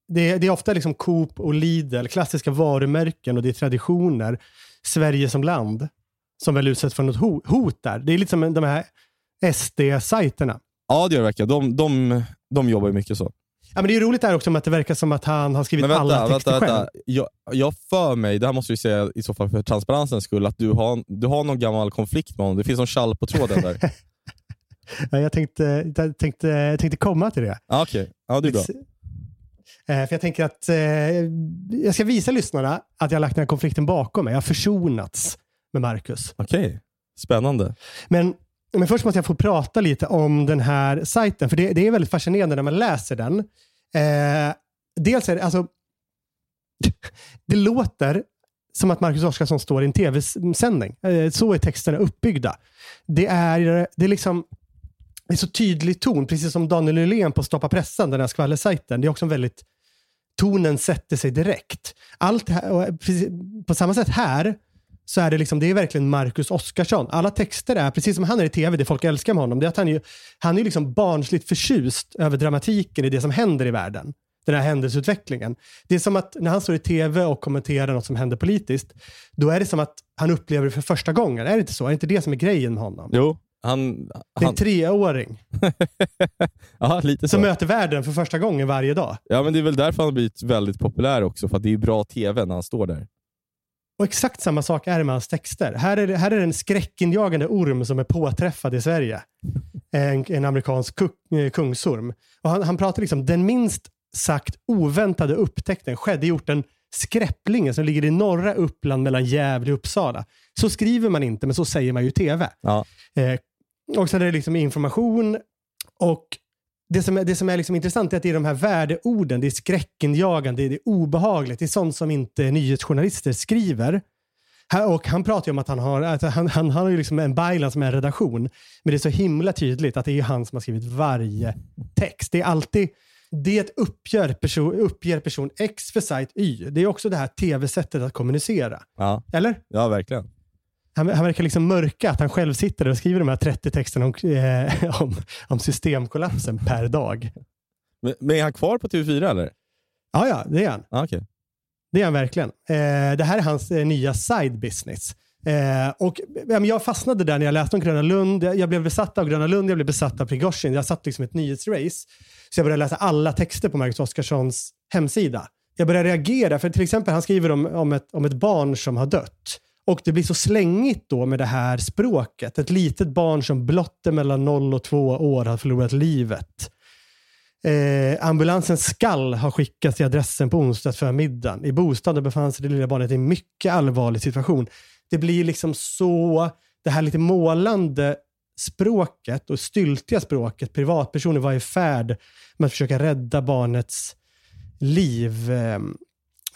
det är, det är ofta liksom Coop och Lidl, klassiska varumärken och det är traditioner. Sverige som land som väl utsätts för något ho- hot där. Det är lite som de här SD-sajterna. ja det gör det verkligen. De, de, de jobbar ju mycket så. Ja, men det är roligt där också med att det verkar som att han har skrivit Men vänta, alla texter vänta, själv. vänta. Jag, jag för mig, det här måste vi säga i så fall för transparensens skull, att du har, du har någon gammal konflikt med honom. Det finns någon tjall på tråden där. <laughs> Ja, Jag tänkte, jag tänkte, jag tänkte komma till det. ah, Okej, ja, det är bra. Eh, För jag tänker att eh, jag ska visa lyssnarna att jag har lagt den här konflikten bakom mig. Jag har försonats med Marcus. Okej, spännande. Men, men först måste jag få prata lite om den här sajten, för det, det är väldigt fascinerande när man läser den. Eh, dels är det, alltså, det låter som att Marcus Oskarsson står i en tv-sändning. Eh, så är texterna uppbyggda. Det är, det är liksom det är så tydlig ton, precis som Daniel Nylén på Stoppa pressen, den här skvallersajten. Det är också en väldigt, tonen sätter sig direkt. Allt här, och precis, på samma sätt här, så är det liksom, det är verkligen Marcus Oskarsson. Alla texter är, precis som han är i tv, det folk älskar med honom, det är att han är, han är ju liksom barnsligt förtjust över dramatiken i det som händer i världen. Den här händelseutvecklingen. Det är som att när han står i tv och kommenterar något som händer politiskt, då är det som att han upplever det för första gången. Är det inte så? Är det inte det som är grejen med honom? Jo, han... Det är en han treåring <laughs> ja, lite så. som möter världen för första gången varje dag. Ja, men det är väl därför han har blivit väldigt populär också, för att det är ju bra tv när han står där. Och exakt samma sak är det med hans texter. Här är, det, här är det en skräckinjagande orm som är påträffad i Sverige. En, en amerikansk ku- eh, kungsorm. Och han, han pratar liksom, den minst sagt oväntade upptäckten skedde i orten Skräpplingen som ligger i norra Uppland mellan Gävle och Uppsala. Så skriver man inte, men så säger man ju i tv. Ja. Eh, och sen är det liksom information och det som är, det som är liksom intressant är att det är de här värdeorden, det är skräckinjagande, det är, obehagligt, det är sånt som inte nyhetsjournalister skriver. Och han pratar ju om att han har, att han, han, han har ju liksom en byline som är en redaktion. Men det är så himla tydligt att det är han som har skrivit varje text. Det är alltid, det uppger person, uppger person X för sajt Y. Det är också det här tv-sättet att kommunicera. Ja, Eller? ja verkligen. Han, han verkar liksom mörka att han själv sitter och skriver de här 30 texterna om, eh, om, om systemkollapsen per dag. Men, men är han kvar på TV4 eller? Ja, ja, det är han. Ah, okej. Det är han verkligen. Eh, det här är hans eh, nya side business. Eh, och, ja, jag fastnade där när jag läste om Gröna Lund. Jag, jag blev besatt av Gröna Lund, jag blev besatt av Prigozjin. Jag satt liksom ett nyhetsrace. Så jag började läsa alla texter på Marcus Oskarssons hemsida. Jag började reagera, för till exempel han skriver om, om, ett, om ett barn som har dött. Och det blir så slängigt då med det här språket. Ett litet barn som blott är mellan 0 och 2 år har förlorat livet. Eh, ambulansen skall ha skickats till adressen på onsdag förmiddagen. I bostaden befann sig det lilla barnet i en mycket allvarlig situation. Det blir liksom så, det här lite målande språket och styltiga språket. Privatpersoner var i färd med att försöka rädda barnets liv. Eh,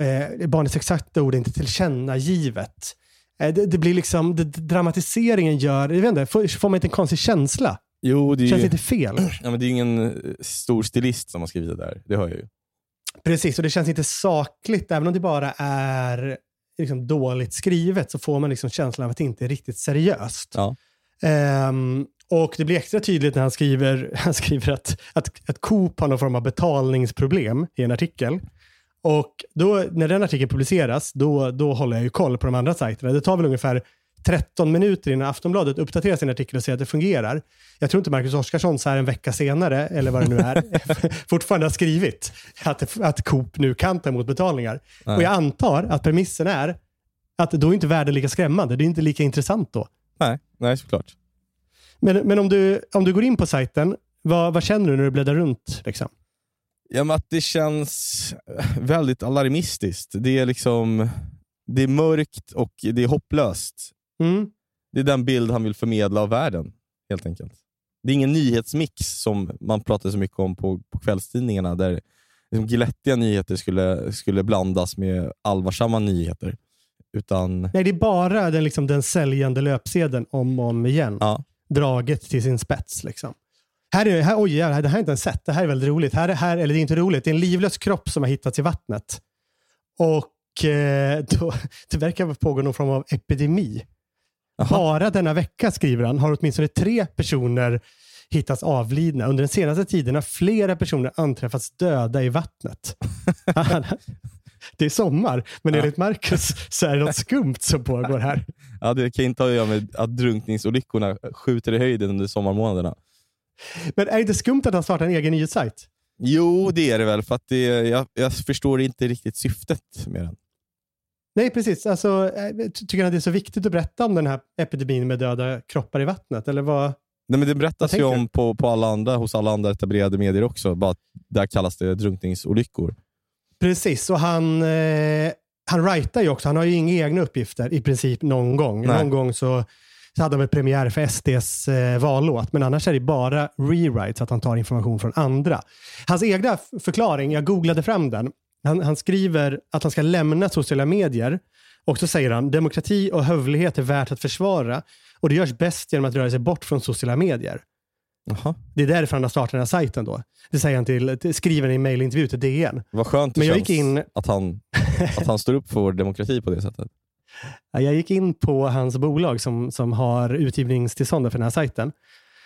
eh, barnets exakta ord är inte tillkännagivet. Eh, det, det blir liksom, det, dramatiseringen gör, jag vet inte, får, får man inte en konstig känsla? Jo, det Känns ju lite fel. <clears throat> ja, men det är ingen eh, stor stilist som har skrivit det där. Det hör jag ju. Precis, och det känns inte sakligt. Även om det bara är liksom dåligt skrivet så får man liksom känslan av att det inte är riktigt seriöst. Ja. Ehm, och det blir extra tydligt när han skriver, <laughs> han skriver att, att, att Coop har någon form av betalningsproblem i en artikel. Och då, när den artikeln publiceras, då, då håller jag ju koll på de andra sajterna. Det tar väl ungefär 13 minuter innan Aftonbladet uppdaterar sin artikel och säger att det fungerar. Jag tror inte Marcus Oskarsson så här en vecka senare, eller vad det nu är, <laughs> fortfarande har skrivit att, att Coop nu kan ta emot betalningar. Nej. Och jag antar att premissen är att då är inte världen lika skrämmande. Det är inte lika intressant då. Nej, nej såklart. Men, men om, du, om du går in på sajten, vad, vad känner du när du bläddrar runt? Liksom? Ja, men att det känns väldigt alarmistiskt. Det är liksom det är mörkt och det är hopplöst. Mm. Det är den bild han vill förmedla av världen, helt enkelt. Det är ingen nyhetsmix som man pratar så mycket om på, på kvällstidningarna, där liksom glättiga nyheter skulle, skulle blandas med allvarsamma nyheter. Utan, Nej, det är bara den, liksom, den säljande löpsedeln om och om igen. ja, Draget till sin spets. Liksom. Här är, här, oj, det här har jag inte ens sett. Det här är väldigt roligt. Här, här, eller det är inte roligt, det är en livlös kropp som har hittats i vattnet. Och eh, <laughs> då, det verkar pågå någon form av epidemi. Jaha. Bara denna vecka, skriver han, har åtminstone tre personer hittats avlidna. Under den senaste tiden har flera personer anträffats döda i vattnet. <laughs> det är sommar, men Ja. enligt Marcus så är det något skumt som pågår här. Ja, det kan inte ha att göra med att drunkningsolyckorna skjuter i höjden under sommarmånaderna. Men är det inte skumt att han startar en egen nyhetssajt? Jo, det är det väl. För att det, jag, jag förstår inte riktigt syftet med den. Nej, precis. Alltså, eh, tycker han att det är så viktigt att berätta om den här epidemin med döda kroppar i vattnet? Eller vad? Nej, men det berättas ju om på, på alla andra, hos alla andra etablerade medier också. Bara där kallas det drunkningsolyckor. Precis, och han, eh, han writar ju också. Han har ju inga egna uppgifter i princip någon gång. Nej. Någon gång så, så hade han väl premiär för SDs eh, vallåt, men annars är det bara rewrites, att han tar information från andra. Hans egna förklaring, jag googlade fram den. Han, han skriver att han ska lämna sociala medier och så säger han demokrati och hövlighet är värt att försvara och det görs bäst genom att röra sig bort från sociala medier. Jaha. Det är därför han har startat den här sajten då. Det säger han till, till skriver i en mejlintervju till DN. Vad skönt det Men jag känns gick in- att, han, att han står upp för vår demokrati på det sättet. Ja, Jag gick in på hans bolag som, som har utgivningstillstånd för den här sajten.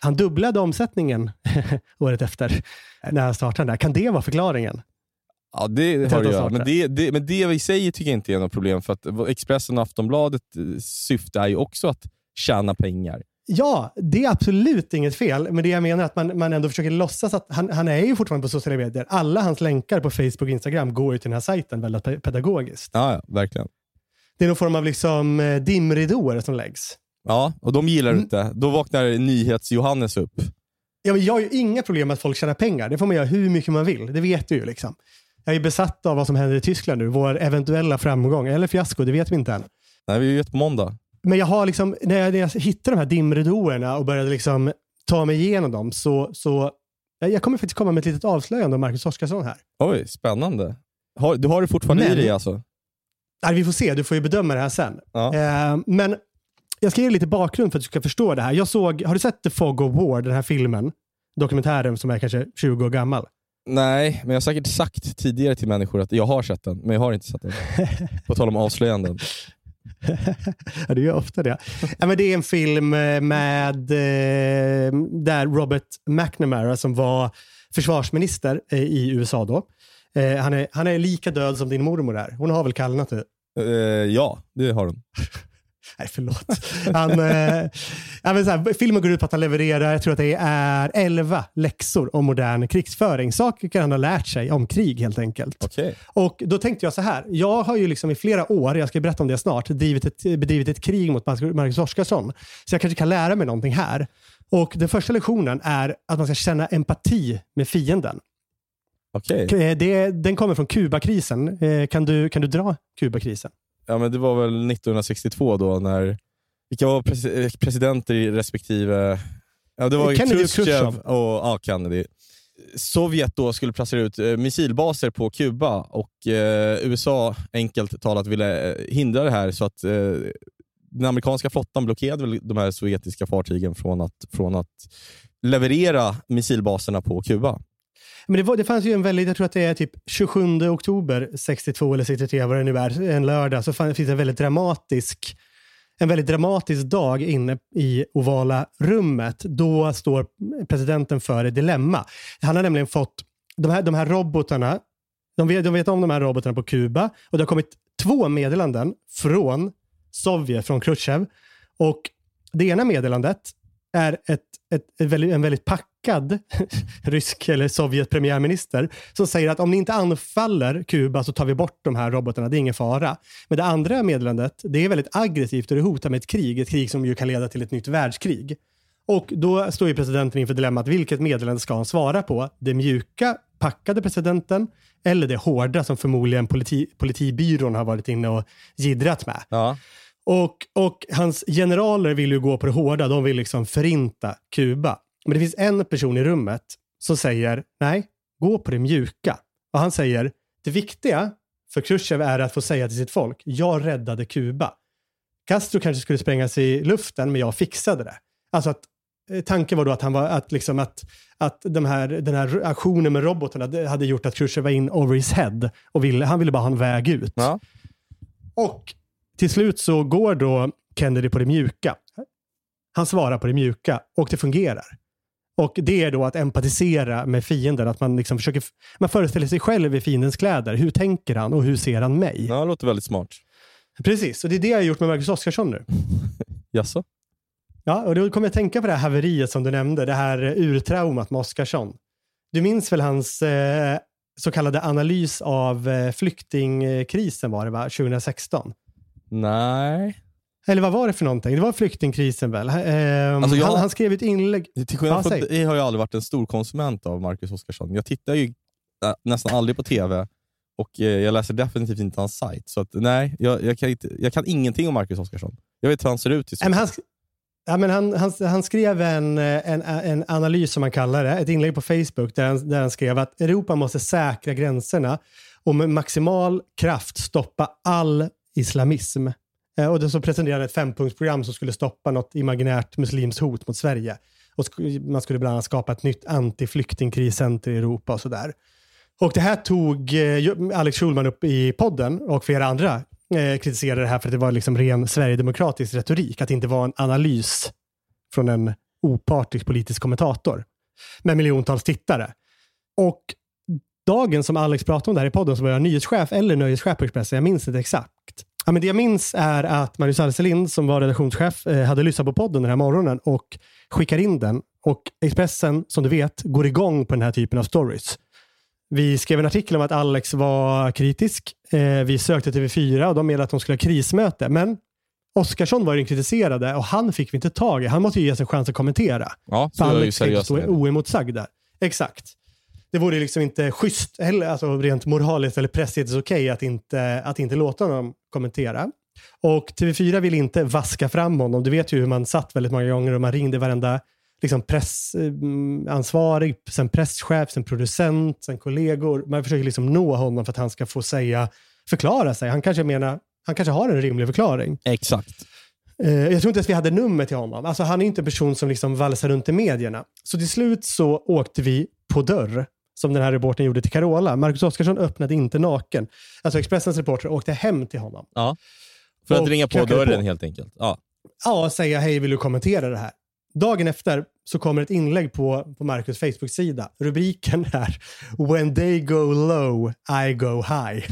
Han dubblade omsättningen <laughs> året efter när han startade där. Kan det vara förklaringen? Ja, det har det att göra. Men det, det, men det i sig tycker jag inte är något problem. För att Expressen och Aftonbladet eh, syfte är ju också att tjäna pengar. Ja, det är absolut inget fel. Men det jag menar är att man, man ändå försöker låtsas att han, han är ju fortfarande på sociala medier. Alla hans länkar på Facebook och Instagram går ju till den här sajten väldigt pe- pedagogiskt. Ja, ja verkligen. Det är någon form av liksom eh, dimridåer som läggs. Ja, och de gillar Mm. inte. Då vaknar Nyhets-Johannes upp. Ja, men jag har ju inga problem med att folk tjänar pengar. Det får man göra hur mycket man vill. Det vet du ju. Liksom. Jag är besatt av vad som händer i Tyskland nu. Vår eventuella framgång, eller fiasko, det vet vi inte än. Nej, vi ett på måndag. Men jag har liksom, när jag, när jag hittade de här dimridåerna och började liksom ta mig igenom dem så, så jag jag kommer faktiskt komma med ett litet avslöjande om Marcus Oskarsson här. Oj, spännande. Har, du har det fortfarande Men- i dig alltså? Nej, vi får se, du får ju bedöma det här sen. Ja. Eh, men jag ska ge lite bakgrund för att du ska förstå det här. Jag såg, har du sett The Fog of War, den här filmen? Dokumentären som är kanske 20 år gammal. Nej, men jag har säkert sagt tidigare till människor att jag har sett den, men jag har inte sett den. På tal om avslöjanden. <laughs> ja, det gör ofta det. ja, men det är en film eh, med eh, där Robert McNamara som var försvarsminister eh, i USA då. Eh, han, är, han är lika död som din mormor är. Hon har väl kallnat nu? Eh, ja, det har den. <laughs> Nej, förlåt. Han, eh, här, filmen går ut på att han levererar, jag tror att det är 11 läxor om modern krigsföring. Saker han har lärt sig om krig helt enkelt. Okej. Och då tänkte jag så här, jag har ju liksom i flera år, jag ska berätta om det snart, ett, bedrivit ett krig mot Marcus Oskarsson. Så jag kanske kan lära mig någonting här. Och den första lektionen är att man ska känna empati med fienden. Okej. Eh, Det, den kommer från Kubakrisen. Eh, Kan du, kan du dra Kubakrisen? Ja, men det var väl 1962 då när, vilka var pres- eh, presidenter i respektive, ja det var Kennedy och Khrushchev Khrushchev. och ja, Kennedy. Sovjet då skulle placera ut missilbaser på Kuba och eh, USA enkelt talat ville hindra det här så att eh, den amerikanska flottan blockerade väl de här sovjetiska fartygen från att, från att leverera missilbaserna på Kuba. Men det, var, det fanns ju en väldigt, jag tror att det är typ 27 oktober 62 eller 63 vad det nu är, en lördag, så fann, finns det en väldigt dramatisk en väldigt dramatisk dag inne i ovala rummet. Då står presidenten för ett dilemma. Han har nämligen fått de här, de här robotarna, de vet, de vet om de här robotarna på Kuba och det har kommit två meddelanden från Sovjet, från Khrushchev. Och det ena meddelandet är ett, ett, ett väldigt, en väldigt packad <laughs> rysk eller Sovjet premiärminister som säger att om ni inte anfaller Kuba så tar vi bort de här robotarna, det är ingen fara. Men det andra meddelandet, det är väldigt aggressivt och det hotar med ett krig, ett krig som ju kan leda till ett nytt världskrig. Och då står ju presidenten inför dilemmat, vilket meddelande ska han svara på? Det mjuka, packade presidenten eller det hårda som förmodligen politi, politibyrån har varit inne och gidrat med. Ja. Och, och hans generaler vill ju gå på det hårda, de vill liksom förinta Kuba. Men det finns en person i rummet som säger, nej, gå på det mjuka. Och han säger, det viktiga för Khrushchev är att få säga till sitt folk, jag räddade Kuba. Castro kanske skulle sprängas i luften, men jag fixade det. Alltså att eh, tanken var då att, han var, att, liksom att, att de här, den här aktionen med robotarna hade, hade gjort att Khrushchev var in over his head. Och ville, han ville bara ha en väg ut. Ja. Och till slut så går då Kennedy på det mjuka. Han svarar på det mjuka och det fungerar. Och det är då att empatisera med fienden, att man liksom försöker, man föreställer sig själv i fiendens kläder. Hur tänker han och hur ser han mig? ja, det låter väldigt smart. Precis, och det är det jag har gjort med Marcus Oskarsson nu. <laughs> Jaså? Ja, och då kommer jag att tänka på det här haveriet som du nämnde, det här urtraumat med Oskarsson. Du minns väl hans eh, så kallade analys av eh, flyktingkrisen var det va, 2016? Nej. Eller vad var det för någonting? Det var flyktingkrisen väl? Ehm, Alltså, jag- han, han skrev ett inlägg. Till skillnad från dig har jag aldrig varit en stor konsument av Marcus Oskarsson. Jag tittar ju äh, nästan aldrig på TV och eh, jag läser definitivt inte hans sajt. Så att, nej, jag, jag, kan inte, jag kan ingenting om Marcus Oskarsson. Jag vet hur han ser ut. I men han, ja, men han, han, han skrev en, eh, en, en analys, som man kallar det, ett inlägg på Facebook där han, där han skrev att Europa måste säkra gränserna och med maximal kraft stoppa all islamism. Eh, och så presenterade han ett fempunktsprogram som skulle stoppa något imaginärt muslimskt hot mot Sverige. Och man skulle bland annat skapa ett nytt antiflyktingkriscenter i Europa och sådär. Och det här tog eh, Alex Schulman upp i podden och flera andra eh, kritiserade det här för att det var liksom ren sverigedemokratisk retorik, att det inte var en analys från en opartisk politisk kommentator med miljontals tittare. Och dagen som Alex pratade om det här i podden så var jag nyhetschef eller nöjeschef på Expressen, jag minns inte exakt. Ja, men det jag minns är att Magnus Alselind som var redaktionschef eh, hade lyssnat på podden den här morgonen och skickar in den. Och Expressen, som du vet, går igång på den här typen av stories. Vi skrev en artikel om att Alex var kritisk. Eh, vi sökte TV4 och de menade att de skulle ha krismöte. Men Oskarsson var ju den kritiserade och han fick vi inte tag i. Han måste ju ges en chans att kommentera. Ja, så För ju Alex inte seriös. stå oemotsagd där. Exakt. Det vore liksom inte schysst, eller alltså rent moraliskt eller pressetiskt okej att, inte, att inte låta honom kommentera. Och TV4 vill inte vaska fram honom. Du vet ju hur man satt väldigt många gånger och man ringde varenda liksom pressansvarig, sen presschef, sen producent, sen kollegor. Man försöker liksom nå honom för att han ska få säga, förklara sig. Han kanske menar, han kanske har en rimlig förklaring. Exakt. Eh, jag tror inte ens vi hade nummer till honom. Alltså, han är inte en person som liksom valsar runt i medierna. Så till slut så åkte vi på dörr, som den här reportern gjorde till Carola. Marcus Oskarsson öppnade inte naken. Alltså Expressens reporter åkte hem till honom. Ja. För att ringa på dörren på. helt enkelt. Ja. Ja, säga hej, vill du kommentera det här? Dagen efter så kommer ett inlägg på, på Marcus Facebook-sida. Rubriken är “When they go low, I go high”.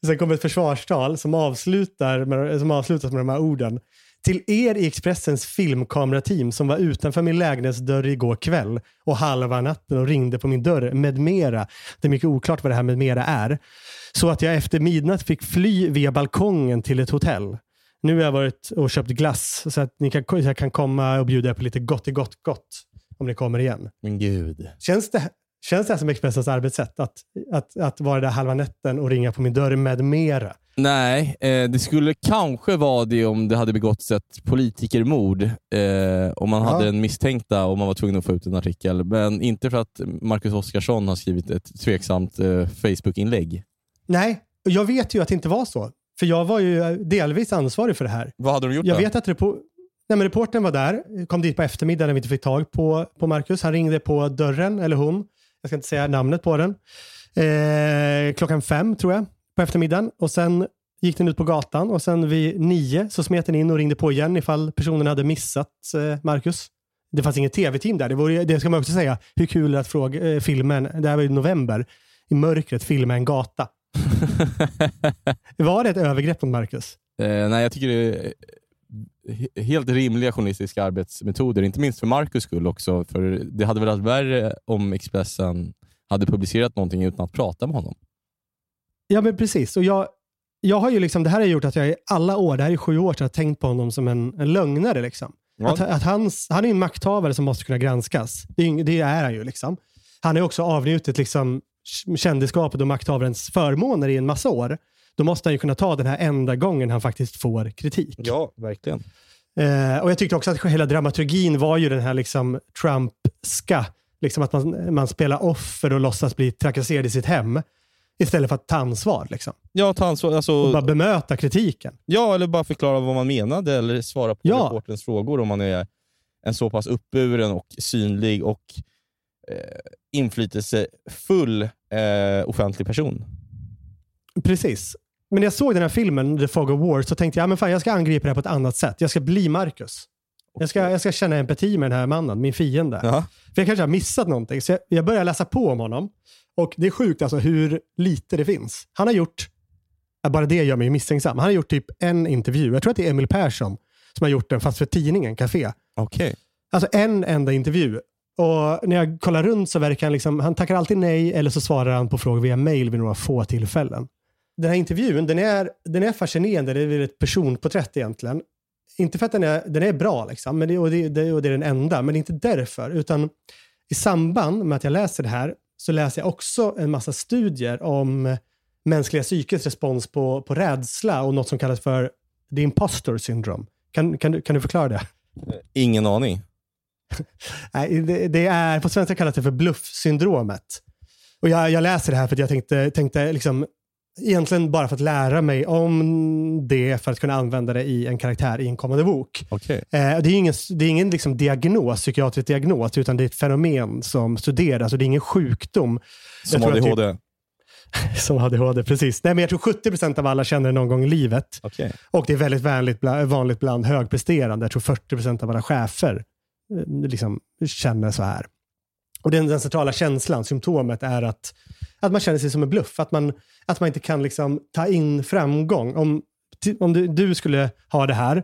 <laughs> Sen kommer ett försvarstal som, avslutar med, som avslutas med de här orden. Till er i Expressens filmkamerateam som var utanför min lägenhetsdörr igår kväll och halva natten och ringde på min dörr med mera. Det är mycket oklart vad det här med mera är. Så att jag efter midnatt fick fly via balkongen till ett hotell. Nu har jag varit och köpt glass så att ni kan, så jag kan komma och bjuda er på lite gott i gott gott om ni kommer igen. Men gud. Känns det, känns det här som Expressens arbetssätt? Att, att, att vara där halva natten och ringa på min dörr med mera? Nej, eh, det skulle kanske vara det om det hade begåtts ett politikermord. Eh, om man Ja. hade en misstänkta och man var tvungen att få ut en artikel. Men inte för att Marcus Oskarsson har skrivit ett tveksamt eh, Facebook-inlägg. Nej, och jag vet ju att det inte var så. För jag var ju delvis ansvarig för det här. Vad hade de gjort Jag då? vet att repo- Nej, men reportern var där, kom dit på eftermiddagen när vi inte fick tag på, på Marcus. Han ringde på dörren, eller hon. Jag ska inte säga namnet på den. Eh, klockan fem tror jag, på eftermiddagen. Och sen gick den ut på gatan och sen vid nio så smet den in och ringde på igen ifall personen hade missat eh, Marcus. Det fanns inget tv-team där. Det, vore, det ska man också säga. Hur kul att fråga, eh, filmen, det här var i november, i mörkret filma en gata. <laughs> Var det ett övergrepp mot Marcus? Eh, nej, jag tycker det är he- helt rimliga journalistiska arbetsmetoder. Inte minst för Marcus skull också. För Det hade väl varit värre om Expressen hade publicerat någonting utan att prata med honom. Ja, men precis. Och jag, jag har ju liksom, det här har gjort att jag i alla år, det här är sju år sedan, har tänkt på honom som en, en lögnare. Liksom. Ja. Att, att hans, han är en makthavare som måste kunna granskas. Det är, det är han ju. Liksom. Han har också avnjutit liksom, kändisskapet och makthavarens förmåner i en massa år. Då måste han ju kunna ta den här enda gången han faktiskt får kritik. Ja, verkligen. Eh, och Jag tyckte också att hela dramaturgin var ju den här liksom Trump-ska. Liksom att man, man spelar offer och låtsas bli trakasserad i sitt hem. Istället för att ta ansvar. Liksom. Ja, ta ansvar. Alltså, Och bara bemöta kritiken. ja, eller bara förklara vad man menade eller svara på Ja. reporterns frågor om man är en så pass uppburen och synlig och eh, inflytelsefull eh, offentlig person. Precis. Men när jag såg den här filmen, The Fog of War, så tänkte jag, ja, men fan, jag ska angripa det här på ett annat sätt. Jag ska bli Marcus. Jag ska, jag ska känna empati med den här mannen, min fiende. Ja. För jag kanske har missat någonting. Så jag, jag börjar läsa på om honom. Och det är sjukt alltså hur lite det finns. Han har gjort, bara det gör mig misstänksam. Han har gjort typ en intervju. Jag tror att det är Emil Persson som har gjort den, fast för tidningen Café. Okej. Alltså en enda intervju. Och när jag kollar runt så verkar han liksom, han tackar alltid nej eller så svarar han på frågor via mail vid några få tillfällen. Den här intervjun, den är, den är fascinerande. Det är ett personporträtt egentligen. Inte för att den är, den är bra, liksom, men det, och, det, det, och det är den enda, men det är inte därför. Utan i samband med att jag läser det här så läser jag också en massa studier om mänskliga psykets respons på, på rädsla och något som kallas för the imposter syndrome. Kan, kan, du, kan du förklara det? Ingen aning. <laughs> Nej, det, det är, på svenska kallas det för bluffsyndromet. Och jag, jag läser det här för att jag tänkte, tänkte liksom, egentligen bara för att lära mig om det för att kunna använda det i en karaktär i en kommande bok. Okej. Eh, det är ingen, det är ingen liksom diagnos, psykiatrisk diagnos, utan det är ett fenomen som studeras och det är ingen sjukdom. Som ADHD. <laughs> Som ADHD, precis. Nej, men jag tror 70% av alla känner det någon gång i livet. Okej. Och det är väldigt vanligt, bla- vanligt bland högpresterande. Jag tror 40% av alla chefer eh, liksom, känner så här. Och den, den centrala känslan, symptomet, är att, att man känner sig som en bluff. Att man, att man inte kan liksom, ta in framgång. Om, om du, du skulle ha det här,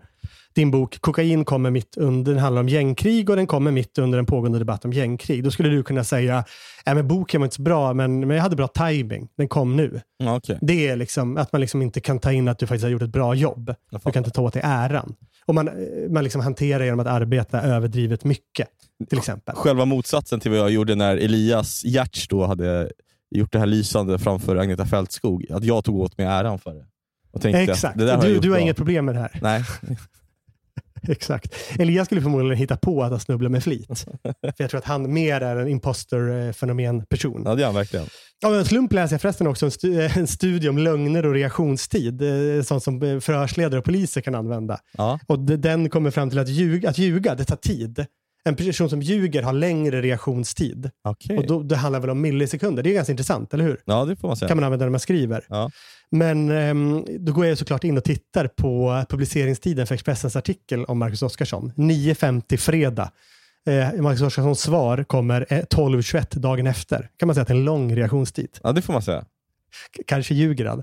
din bok Kokain kommer mitt under, den handlar om gängkrig och den kommer mitt under en pågående debatt om gängkrig. Då skulle du kunna säga, äh, men boken var inte så bra, men, men jag hade bra timing. Den kom nu. Okej. Det är liksom att man liksom inte kan ta in att du faktiskt har gjort ett bra jobb. Du kan inte ta åt dig äran. Och man, man liksom hanterar genom att arbeta överdrivet mycket, till exempel. Själva motsatsen till vad jag gjorde när Elias Giertz då hade gjort det här lysande framför Agneta Fältskog. Att jag tog åt mig äran för det. Och tänkte Exakt. Det har Du, gjort du har bra. inget problem med det här. Nej, <laughs> <laughs> Exakt. Elias skulle förmodligen hitta på att han snubblar med flit. För jag tror att han mer är en imposter-fenomen-person. ja, det är han verkligen. Av en slump läser jag förresten också en, stu- <laughs> en studie om lögner och reaktionstid. eh, Sånt som eh, förhörsledare och poliser kan använda. Ja. Och de- den kommer fram till att ljuga, att ljuga, det tar tid. En person som ljuger har längre reaktionstid. Okej. Och då, det handlar väl om millisekunder. Det är ganska intressant, eller hur? Ja, det får man säga. kan man använda när man skriver. Ja. Men ehm, då går jag såklart in och tittar på publiceringstiden för Expressens artikel om Marcus Oskarsson. 9.50 fredag. Eh, Marcus Oskarssons svar kommer eh, 12.21 dagen efter. kan man säga att det är en lång reaktionstid. ja, det får man säga. K- kanske ljuger han.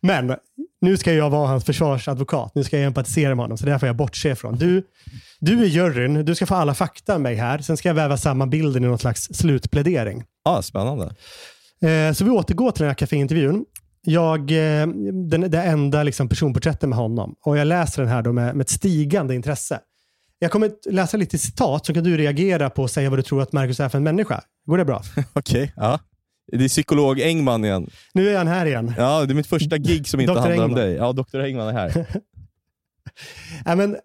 Men nu ska jag vara hans försvarsadvokat. Nu ska jag empatisera med honom, så det här får jag bortse ifrån. Du, du är juryn, du ska få alla fakta av mig här. Sen ska jag väva samman bilden i någon slags slutplädering. Ja, spännande. Eh, så vi återgår till den här kaféintervjun. Jag, eh, den, det enda liksom personporträttet med honom. Och jag läser den här då med, med ett stigande intresse. Jag kommer att läsa lite citat så kan du reagera på och säga vad du tror att Marcus är för en människa. Går det bra? <laughs> Okej. Ja. Det är psykolog Engman igen. Nu är han här igen. Ja, det är mitt första gig som inte Dr. handlar om Engman. dig. Ja, Dr. Engman är här. <laughs> Ja, men,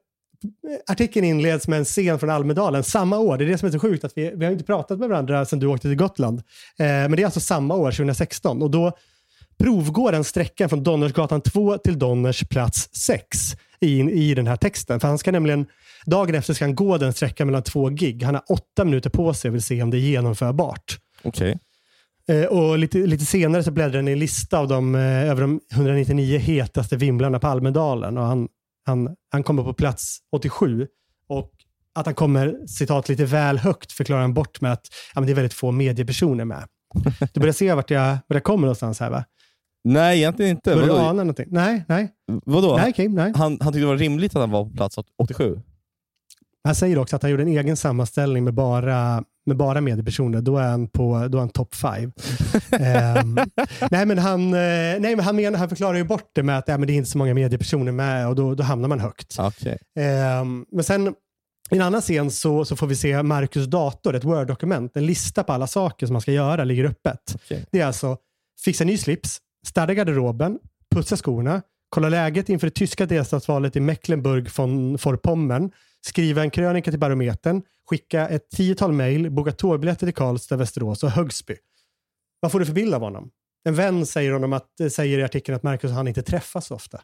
artikeln inleds med en scen från Almedalen samma år. Det är det som är så sjukt, att vi, vi har inte pratat med varandra sedan du åkte till Gotland. Eh, men det är alltså samma år, 2016. Och då provgår den sträckan från Donnersgatan 2 till Donners plats 6 i, i den här texten. För han ska nämligen, dagen efter ska han gå den sträckan mellan två gig. Han har åtta minuter på sig och vill se om det är genomförbart. Okej. Eh, och lite, lite senare så bläddrar han i en lista av de, eh, över de 199 hetaste vimlarna på Almedalen. Och han, han, han kommer på plats 87. Och att han kommer, citat, lite väl högt förklarar han bort med att ja, men det är väldigt få mediepersoner med. Du börjar se vart jag, vart jag kommer någonstans här va? Nej, egentligen inte. Börjar du ana någonting? Nej, nej. Vadå? Nej, okej, nej. Han, han tyckte det var rimligt att han var på plats 87? Han säger också att han gjorde en egen sammanställning med bara, med bara mediepersoner. Då är han på då är han top five. <laughs> Ehm, nej, men han, eh, nej, men han, menar, han förklarar ju bort det med att ja, men det är inte så många mediepersoner med och då, då hamnar man högt. Okej. Ehm, men sen i en annan scen så, så får vi se Marcus dator, ett Word-dokument. En lista på alla saker som man ska göra ligger öppet. Okej. Det är alltså fixa ny slips, städa garderoben, putsa skorna, kolla läget inför det tyska delstatsvalet i Mecklenburg-Vorpommern, skriva en krönika till Barometern, skicka ett tiotal mejl, boka tågbiljetter till Karlstad, Västerås och Högsby. Vad får du för bild av honom? En vän säger, honom att, säger i artikeln att Marcus och han inte träffas så ofta.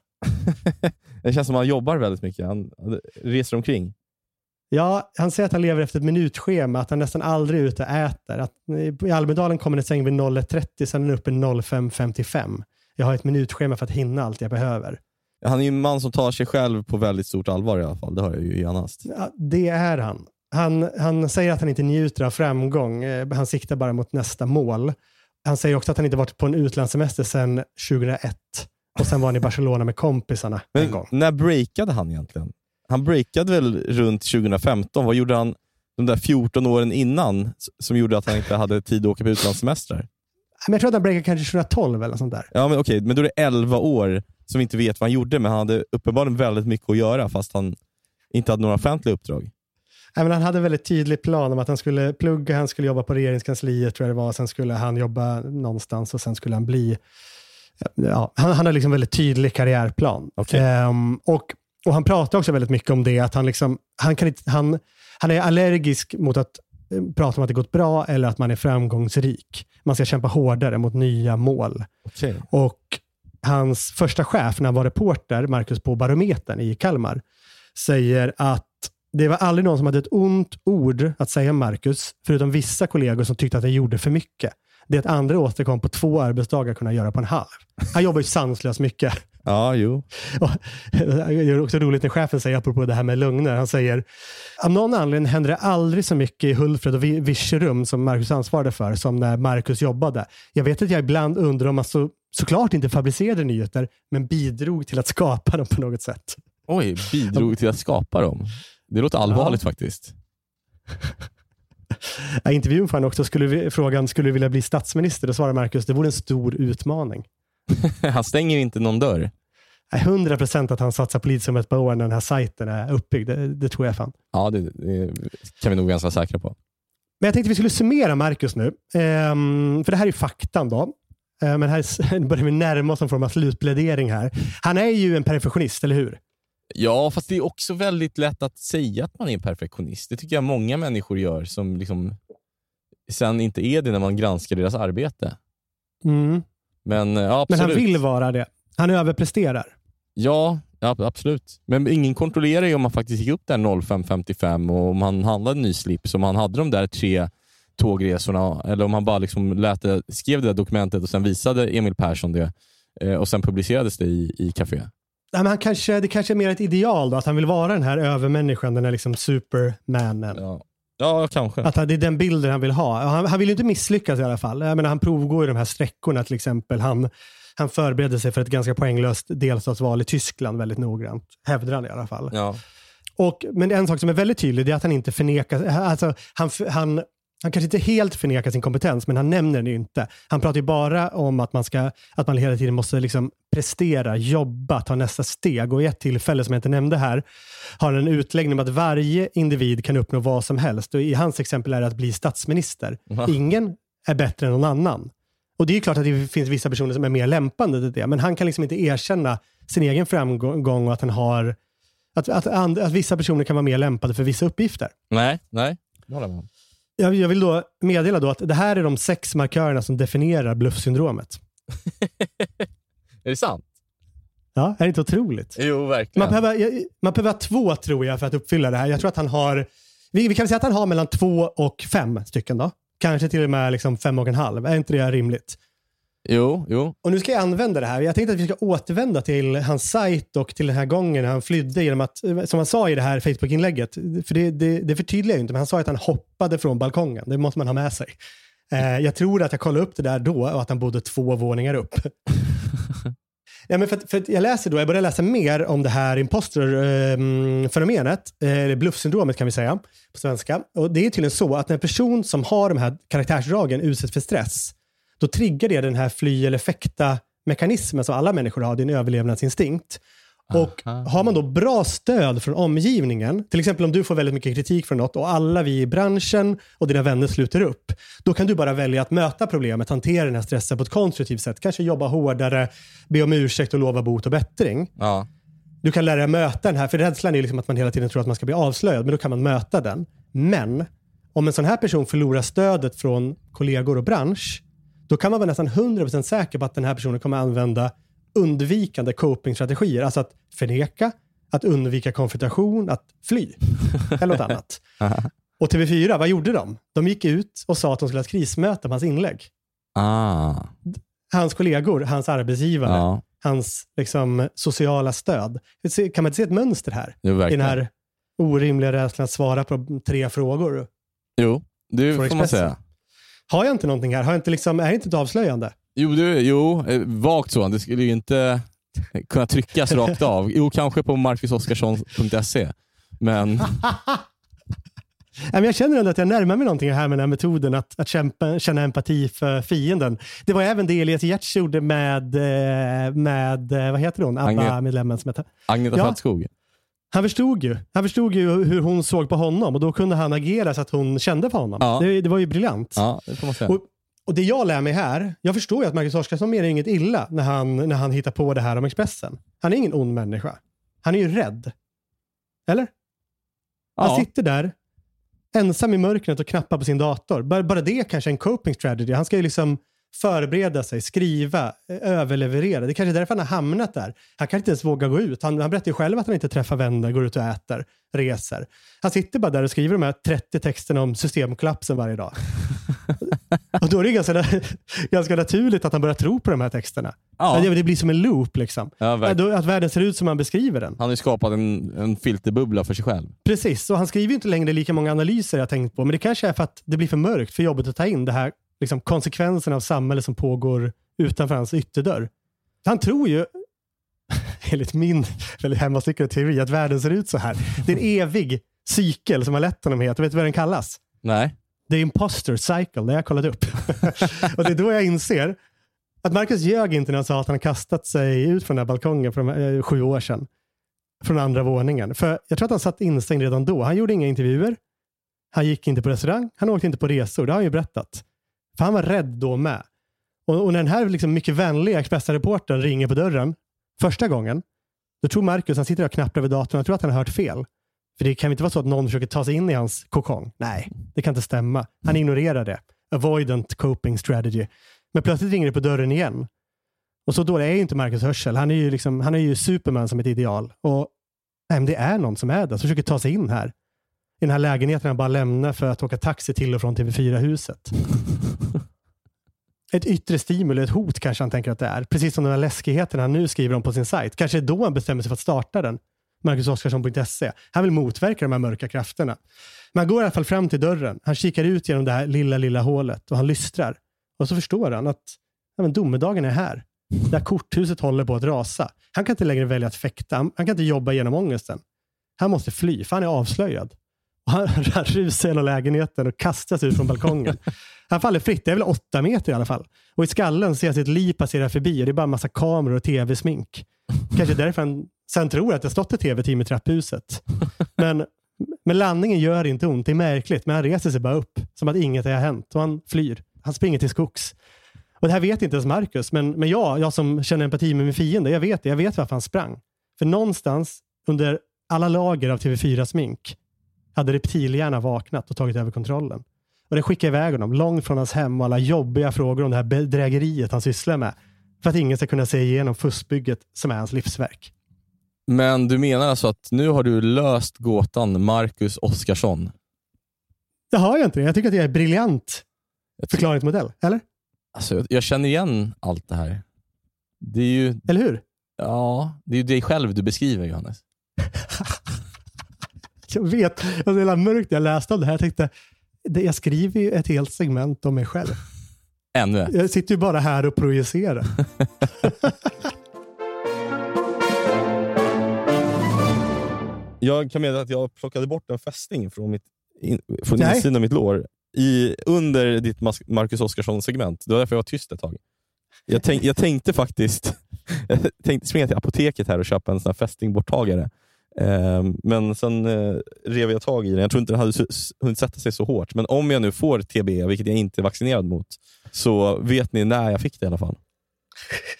<laughs> Det känns som att han jobbar väldigt mycket. Han han reser omkring. Ja, han säger att han lever efter ett minutschema, att han nästan aldrig är ute och äter. Att I Almedalen kommer en säng vid 01.30, sen är den uppe 05.55. Jag har ett minutschema för att hinna allt jag behöver. Han är ju en man som tar sig själv på väldigt stort allvar i alla fall. Det har jag ju genast. Ja, det är han. han. Han säger att han inte njuter av framgång. Eh, Han siktar bara mot nästa mål. Han säger också att han inte varit på en utlandssemester sedan 2001. Och sen var han i Barcelona med kompisarna en Men gång. när breakade han egentligen? Han breakade väl runt 2015? Vad gjorde han de där 14 åren innan som gjorde att han inte hade tid att åka på utlandssemestrar? Men jag tror att han breakade kanske 2012 eller något sånt där. Ja, men okej, men då är det 11 år som inte vet vad han gjorde, men han hade uppenbarligen väldigt mycket att göra fast han inte hade några offentliga uppdrag. Nej, men han hade en väldigt tydlig plan om att han skulle plugga, han skulle jobba på regeringskansliet tror jag det var, sen skulle han jobba någonstans och sen skulle han bli... Ja, han, han har liksom väldigt tydlig karriärplan. Okej. Ehm, och, och han pratar också väldigt mycket om det, att han, liksom, han, kan inte, han, han är allergisk mot att eh, prata om att det gått bra eller att man är framgångsrik. Man ska kämpa hårdare mot nya mål. Okej. Och hans första chef när han var reporter, Marcus på Barometern i Kalmar, säger att det var aldrig någon som hade ett ont ord att säga om Marcus, förutom vissa kollegor som tyckte att han gjorde för mycket. Det andra återkom på två arbetsdagar kunna göra på en halv. Han jobbar ju sanslöst mycket. Ja, jo. Det är också roligt när chefen säger, apropå det här med lögner, han säger av någon anledning händer det aldrig så mycket i Hultfred och Vi- Virserum som Marcus ansvarade för, som när Marcus jobbade. Jag vet att jag ibland undrar om man så, såklart inte fabricerade nyheter, men bidrog till att skapa dem på något sätt. Oj, bidrog till att skapa dem. Det låter allvarligt faktiskt. <laughs> I intervjun får han också skulle vi, frågan, skulle du vilja bli statsminister? Då svarar Marcus, det vore en stor utmaning. <laughs> Han stänger inte någon dörr. Nej, 100 procent att han satsar politiskt om ett par år när den här sajten är uppbyggd. Det, det tror jag fan. Ja, det, det kan vi nog ganska säkra på. Men jag tänkte vi skulle summera Marcus nu. Ehm, för det här är faktan då. Ehm, men här är- <laughs> börjar vi närma oss en form av slutplädering här. Han är ju en perfektionist, eller hur? Ja, fast det är också väldigt lätt att säga att man är en perfektionist. Det tycker jag många människor gör som liksom sen inte är det när man granskar deras arbete. Mm. Men ja, Men han vill vara det. Han överpresterar. Ja, ja, absolut. Men ingen kontrollerar ju om man faktiskt gick upp där 05.55 och om han handlade ny slips, om han hade de där tre tågresorna eller om han bara liksom lät det, skrev det där dokumentet och sen visade Emil Persson det eh, och sen publicerades det i, i Café. Nej, men han kanske, det kanske är mer ett ideal då, att han vill vara den här övermänniskan, den här liksom supermannen. Ja, ja kanske. Att det är den bilden han vill ha. Han, han vill ju inte misslyckas i alla fall. Jag menar, han provgår ju de här sträckorna till exempel. Han, han förbereder sig för ett ganska poänglöst delstatsval i Tyskland väldigt noggrant. Hävdar han i alla fall. Ja. Och, men en sak som är väldigt tydlig är att han inte förnekar, alltså, han, han, han kanske inte helt förnekar sin kompetens, men han nämner den ju inte. Han pratar ju bara om att man, ska, att man hela tiden måste liksom prestera, jobba, ta nästa steg. Och i ett tillfälle som jag inte nämnde här har han en utläggning om att varje individ kan uppnå vad som helst. Och I hans exempel är det att bli statsminister. Ingen är bättre än någon annan. Och Det är klart att det finns vissa personer som är mer lämpande till det, men han kan liksom inte erkänna sin egen framgång och att han har att, att, and- att vissa personer kan vara mer lämpade för vissa uppgifter. Nej, nej. Jag. Jag, vill då meddela då att det här är de sex markörerna som definierar bluffsyndromet. <laughs> Är det sant? Ja, är det inte otroligt? Jo, verkligen. Man behöver, man behöver två tror jag för att uppfylla det här. Jag tror att han har, vi, vi kan säga att han har mellan två och fem stycken då. Kanske till och med liksom fem och en halv. Är inte det rimligt? Jo, jo. Och nu ska jag använda det här. Jag tänkte att vi ska återvända till hans sajt och till den här gången när han flydde genom att, som han sa i det här Facebook-inlägget, för det, det, det förtydligar ju inte, men han sa att han hoppade från balkongen. Det måste man ha med sig. Eh, jag tror att jag kollade upp det där då och att han bodde två våningar upp. <laughs> Ja, men för, att- för att jag läser då, jag börjar läsa mer om det här imposter-fenomenet, ehm, eh, eller bluffsyndromet kan vi säga på svenska. Och Det är tydligen så att när en person som har de här karaktärsdragen utsätts för stress, då triggar det den här fly eller fäkta-mekanismen som alla människor har, det är en överlevnadsinstinkt. Och Aha. har man då bra stöd från omgivningen, till exempel om du får väldigt mycket kritik från något och alla vi i branschen och dina vänner sluter upp, då kan du bara välja att möta problemet, hantera den här stressen på ett konstruktivt sätt, kanske jobba hårdare, be om ursäkt och lova bot och bättring. Ja. Du kan lära dig möta den här, för rädslan är liksom att man hela tiden tror att man ska bli avslöjad, men då kan man möta den. Men om en sån här person förlorar stödet från kollegor och bransch, då kan man vara nästan 100% säker på att den här personen kommer använda undvikande copingstrategier. Alltså att förneka, att undvika konfrontation, att fly. <laughs> Eller något annat. <laughs> Och TV4, vad gjorde de? De gick ut och sa att de skulle ha ett krismöte om hans inlägg. Ah, Hans kollegor, hans arbetsgivare, ja, hans liksom, sociala stöd. Kan man inte se ett mönster här? jo, I den här orimliga rädslan att svara på tre frågor. Jo, det får man säga. Har jag inte någonting här? Har jag inte liksom, är det inte ett avslöjande? Jo, det, jo eh, vagt så. Det skulle ju inte <laughs> kunna tryckas rakt av. Jo, kanske på marcusoskarsson.se. <laughs> Men Jag känner ändå att jag närmar mig någonting här med den här metoden att, att kämpa, känna empati för fienden. Det var även det Elias Giertz gjorde med, eh, med eh, vad heter hon, ABBA-medlemmen som heter. Agneta Ja. Fältskog. Han förstod ju. Han förstod ju hur hon såg på honom och då kunde han agera så att hon kände för honom. Ja. Det, det var ju briljant. Ja, det får man säga. Och, och det jag lär mig här, jag förstår ju att Marcus Oskarsson menar inget illa när han, när han hittar på det här om Expressen. Han är ingen ond människa. Han är ju rädd. Eller? Han Ja, sitter där ensam i mörkret och knappar på sin dator. Bara, bara det kanske är en coping strategy. Han ska ju liksom förbereda sig, skriva, överleverera. Det är kanske är därför han har hamnat där. Han kan inte ens våga gå ut. Han, han berättar ju själv att han inte träffar vänner, går ut och äter, reser. Han sitter bara där och skriver de här 30 texterna om systemkollapsen varje dag. <laughs> <laughs> och då är det ganska, <laughs> ganska naturligt att han börjar tro på de här texterna. ja. Det, blir som en loop liksom. ja Att världen ser ut som han beskriver den. Han har ju skapat en, en filterbubbla för sig själv. Precis, och han skriver inte längre lika många analyser jag tänkt på, men det kanske är för att det blir för mörkt, för jobbigt att ta in det här liksom, konsekvenserna av samhället som pågår utanför hans ytterdörr. Han tror ju, <laughs> enligt min väldigt teori, att världen ser ut så här. Det är en evig cykel som har lett honom hit. Vet du vad den kallas? Nej. The imposter cycle, det har jag kollat upp. <laughs> och det är då jag inser att Marcus ljög inte när han sa att han kastat sig ut från den här balkongen för de eh, sju år sedan. Från andra våningen. För jag tror att han satt instängd redan då. Han gjorde inga intervjuer. Han gick inte på restaurang. Han åkte inte på resor. Det har han ju berättat. För han var rädd då med. Och, och när den här liksom mycket vänliga Expressen-reportern ringer på dörren första gången, då tror Marcus, han sitter och knappar över datorn, han tror att han har hört fel. För det kan inte vara så att någon försöker ta sig in i hans kokong. Nej, det kan inte stämma. Han ignorerar det. Avoidant coping strategy. Men plötsligt ringer det på dörren igen. Och så då är ju inte Marcus Hörsel. Han är ju, liksom, han är ju Superman som ett ideal. Och nej, det är någon som är där, som försöker ta sig in här. I den här lägenheten han bara lämnar för att åka taxi till och från TV4-huset. Ett yttre stimuli, ett hot kanske han tänker att det är. Precis som den här läskigheten han nu skriver om på sin sajt. Kanske är då han bestämmer sig för att starta den. MarcusOskarsson.se. Han vill motverka de här mörka krafterna. Men han går i alla fall fram till dörren. Han kikar ut genom det här lilla, lilla hålet och han lystrar. Och så förstår han att ja, men domedagen är här. Det här korthuset håller på att rasa. Han kan inte längre välja att fäkta. Han, han kan inte jobba genom ångesten. Han måste fly, för han är avslöjad. Och han, rusar genom lägenheten och kastas ut från balkongen. Han faller fritt, det är väl åtta meter i alla fall. Och i skallen ser jag sitt liv passera förbi och det är bara en massa kameror och tv-smink. Kanske därför han sen tror att det har stått ett tv-team i trapphuset. Men, men landningen gör inte ont, det är märkligt. Men han reser sig bara upp, som att inget har hänt. Och han flyr. Han springer till skogs. Och det här vet inte ens Marcus, men, men jag, jag som känner empati med min fiende, jag vet det. Jag vet varför han sprang. För någonstans under alla lager av TV4-smink hade reptilhjärnan vaknat och tagit över kontrollen. Och det skickade iväg honom långt från hans hem och alla jobbiga frågor om det här bedrägeriet han sysslar med. För att ingen ska kunna se igenom fuskbygget som är hans livsverk. Men du menar alltså att nu har du löst gåtan Marcus Oskarsson? Det har jag inte. Jag tycker att det är briljant Jag, förklaringsmodell. Eller? alltså, jag, jag känner igen allt det här. Det är ju, Eller hur? ja, det är ju dig själv du beskriver Johannes. <laughs> <laughs> Jag vet. Det var så mörkt när jag läste om det här. Jag tänkte, det- jag skriver ju ett helt segment om mig själv. <laughs> Ännu. Jag sitter ju bara här och projicerar. <laughs> Jag kan meddela att jag plockade bort en fästing från, mitt, in, från Nej. insidan av mitt lår i, under ditt Marcus Oskarsson-segment. Det var därför jag var tyst ett tag. Jag, tänk, jag tänkte faktiskt jag tänkte springa till apoteket här och köpa en sån här fästingborttagare. Ehm, men sen eh, rev jag tag i den. Jag tror inte den hade hunnit sätta sig så hårt. Men om jag nu får TB, vilket jag inte är vaccinerad mot, så vet ni när jag fick det i alla fall.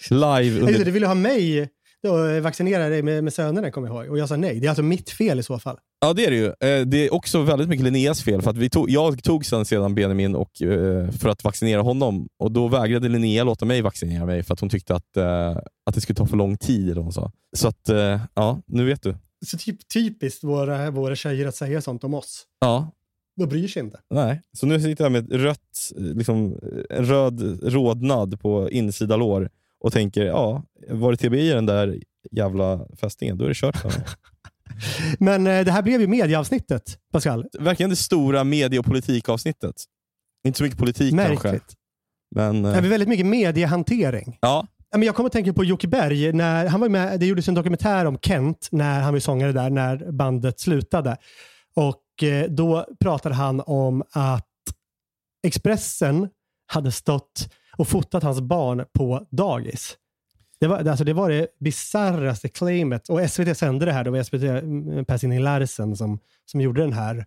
Live under... Du ville ha mig då, vaccinera dig med, med sönerna, kommer jag ihåg. Och jag sa nej. Det är alltså mitt fel i så fall. Ja det är det ju. Eh, Det är också väldigt mycket Linneas fel. För att vi tog, jag tog sen, sedan Benjamin och, eh, för att vaccinera honom och då vägrade Linnea låta mig vaccinera mig för att hon tyckte att, eh, att det skulle ta för lång tid. Eller vad hon sa. Så att, eh, ja, nu vet du. Så typ, typiskt våra, våra tjejer att säga sånt om oss. Ja, De bryr sig inte. Nej, så nu sitter jag med ett rött, liksom, en röd rodnad på insida lår och tänker, ja, var det TBI i den där jävla fästingen, då är det kört. för mig. <laughs> Men eh, det här blev ju medieavsnittet, Pascal. Verkligen det stora medie och politikavsnittet. Inte så mycket politik kanske, Märkligt. men Det eh, är väldigt mycket mediehantering. ja. Jag kommer att tänka på Jocke Berg. När han var med, det gjordes en dokumentär om Kent när han var sångare där, när bandet slutade. Och eh, Då pratade han om att Expressen hade stått och fotat hans barn på dagis. Det var, alltså det, var det bisarraste claimet. Och SVT sände det här. Det var SVT, Per Sinding Larsen som, som gjorde den här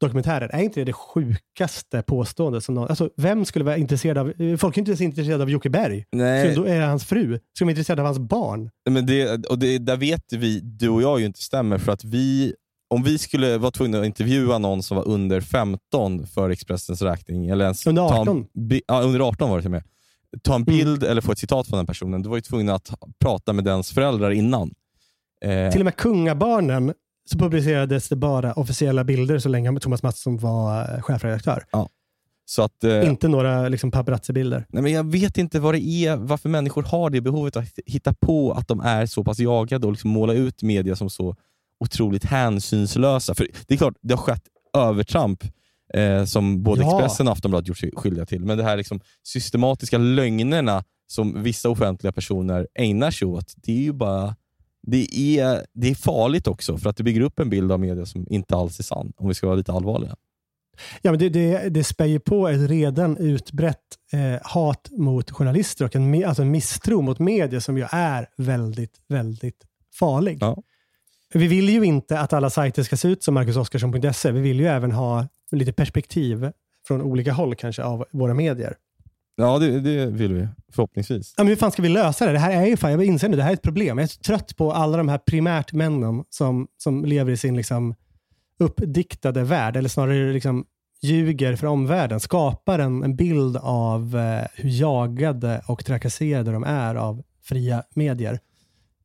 dokumentären. Är inte det det sjukaste påståendet? Som någon, alltså, vem skulle vara intresserad av... Folk är inte ens intresserade av Jocke Berg. Nej, då är det hans fru. Ska de vara intresserade av hans barn? men det, och det, där vet vi, du och jag, ju inte stämmer. För att vi, om vi skulle vara tvungna att intervjua någon som var under 15 för Expressens räkning, eller ens Under ta en 18? bi- ja, under 18 var det till och med. Ta en bild eller få ett citat från den personen. Du var ju tvungen att prata med dens föräldrar innan. Eh, Till och med kungabarnen så publicerades det bara officiella bilder så länge Thomas Mattsson var eh, chefredaktör. så att, eh, Inte några liksom, paparazzi-bilder. nej, men jag vet inte vad det är, varför människor har det behovet att hitta på att de är så pass jagade och liksom måla ut media som så otroligt hänsynslösa. För Det är klart, det har skett övertramp eh, som både Ja. Expressen och Aftonbladet gjort sig skyldiga till. Men det här liksom systematiska lögnerna som vissa offentliga personer ägnar sig åt, det är ju bara det är, det är farligt också, för att det bygger upp en bild av media som inte alls är sann, om vi ska vara lite allvarliga. Ja, men det, det, det spär ju på ett redan utbrett eh, hat mot journalister och en, alltså en misstro mot media som ju är väldigt, väldigt farlig. Ja. Vi vill ju inte att alla sajter ska se ut som marcusoskarsson.se. Vi vill ju även ha lite perspektiv från olika håll kanske av våra medier. Ja, det, det vill vi. Förhoppningsvis. Ja, men hur fan ska vi lösa det? Det här är ju fan, jag inser nu, det här är ett problem. Jag är så trött på alla de här primärt männen som, som lever i sin liksom uppdiktade värld, eller snarare liksom ljuger för omvärlden. Skapar en, en bild av eh, hur jagade och trakasserade de är av fria medier.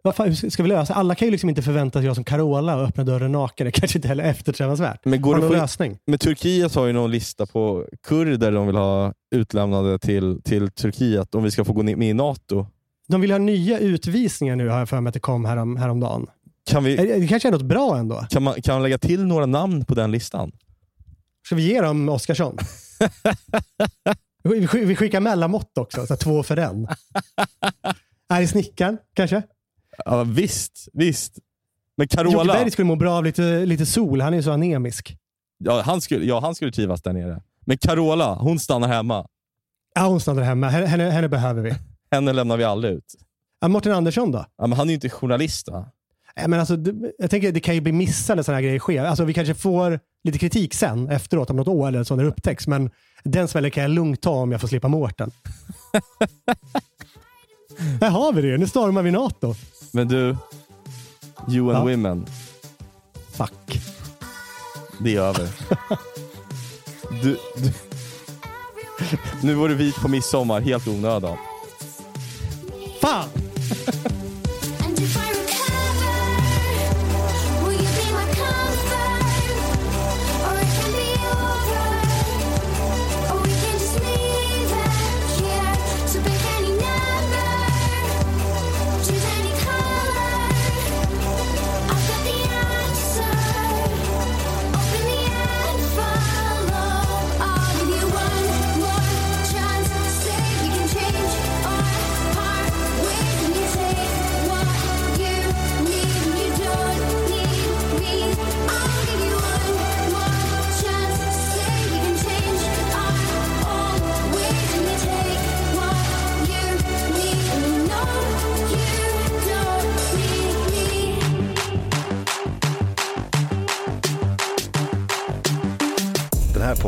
Vad fan, ska- vi lösa? Alla kan ju liksom inte förvänta sig jag som Carola och öppna dörren naken. Det kanske inte heller är eftersträvansvärt. Men går det att någon lösning? men Turkiet har ju någon lista på kurder de vill ha utlämnade till, till Turkiet om vi ska få gå med i NATO. De vill ha nya utvisningar nu, har jag för mig att det kom härom, häromdagen. Kan, vi, Det kanske är något bra ändå. kan, man, kan man lägga till några namn på den listan? Ska vi ge dem Oskarsson? <laughs> vi, sk- vi skickar mellanmått också, så två för en. Är det snickaren kanske? Ja, visst, visst. Men Jocke Carola, Berg skulle må bra av lite, lite sol. Han är ju så anemisk. ja, han skulle, ja, han skulle trivas där nere. Men Carola, hon stannar hemma. Ja, hon stannar hemma. Henne, henne, behöver vi. Henne lämnar vi aldrig ut. Ja, Mårten Andersson då? Ja, men han är ju inte journalist va? Nej, Men alltså, jag tänker det kan ju bli missade när sådana här grejer sker. Alltså, vi kanske får lite kritik sen efteråt om något år eller så när det upptäcks. Men den smällen kan jag lugnt ta om jag får slippa Mårten. <laughs> Här har vi det. Nu stormar vi NATO. Men du, you and Ja. women, Fuck. det är över. Du, du, nu var du vit på midsommar, helt onödan. Fan!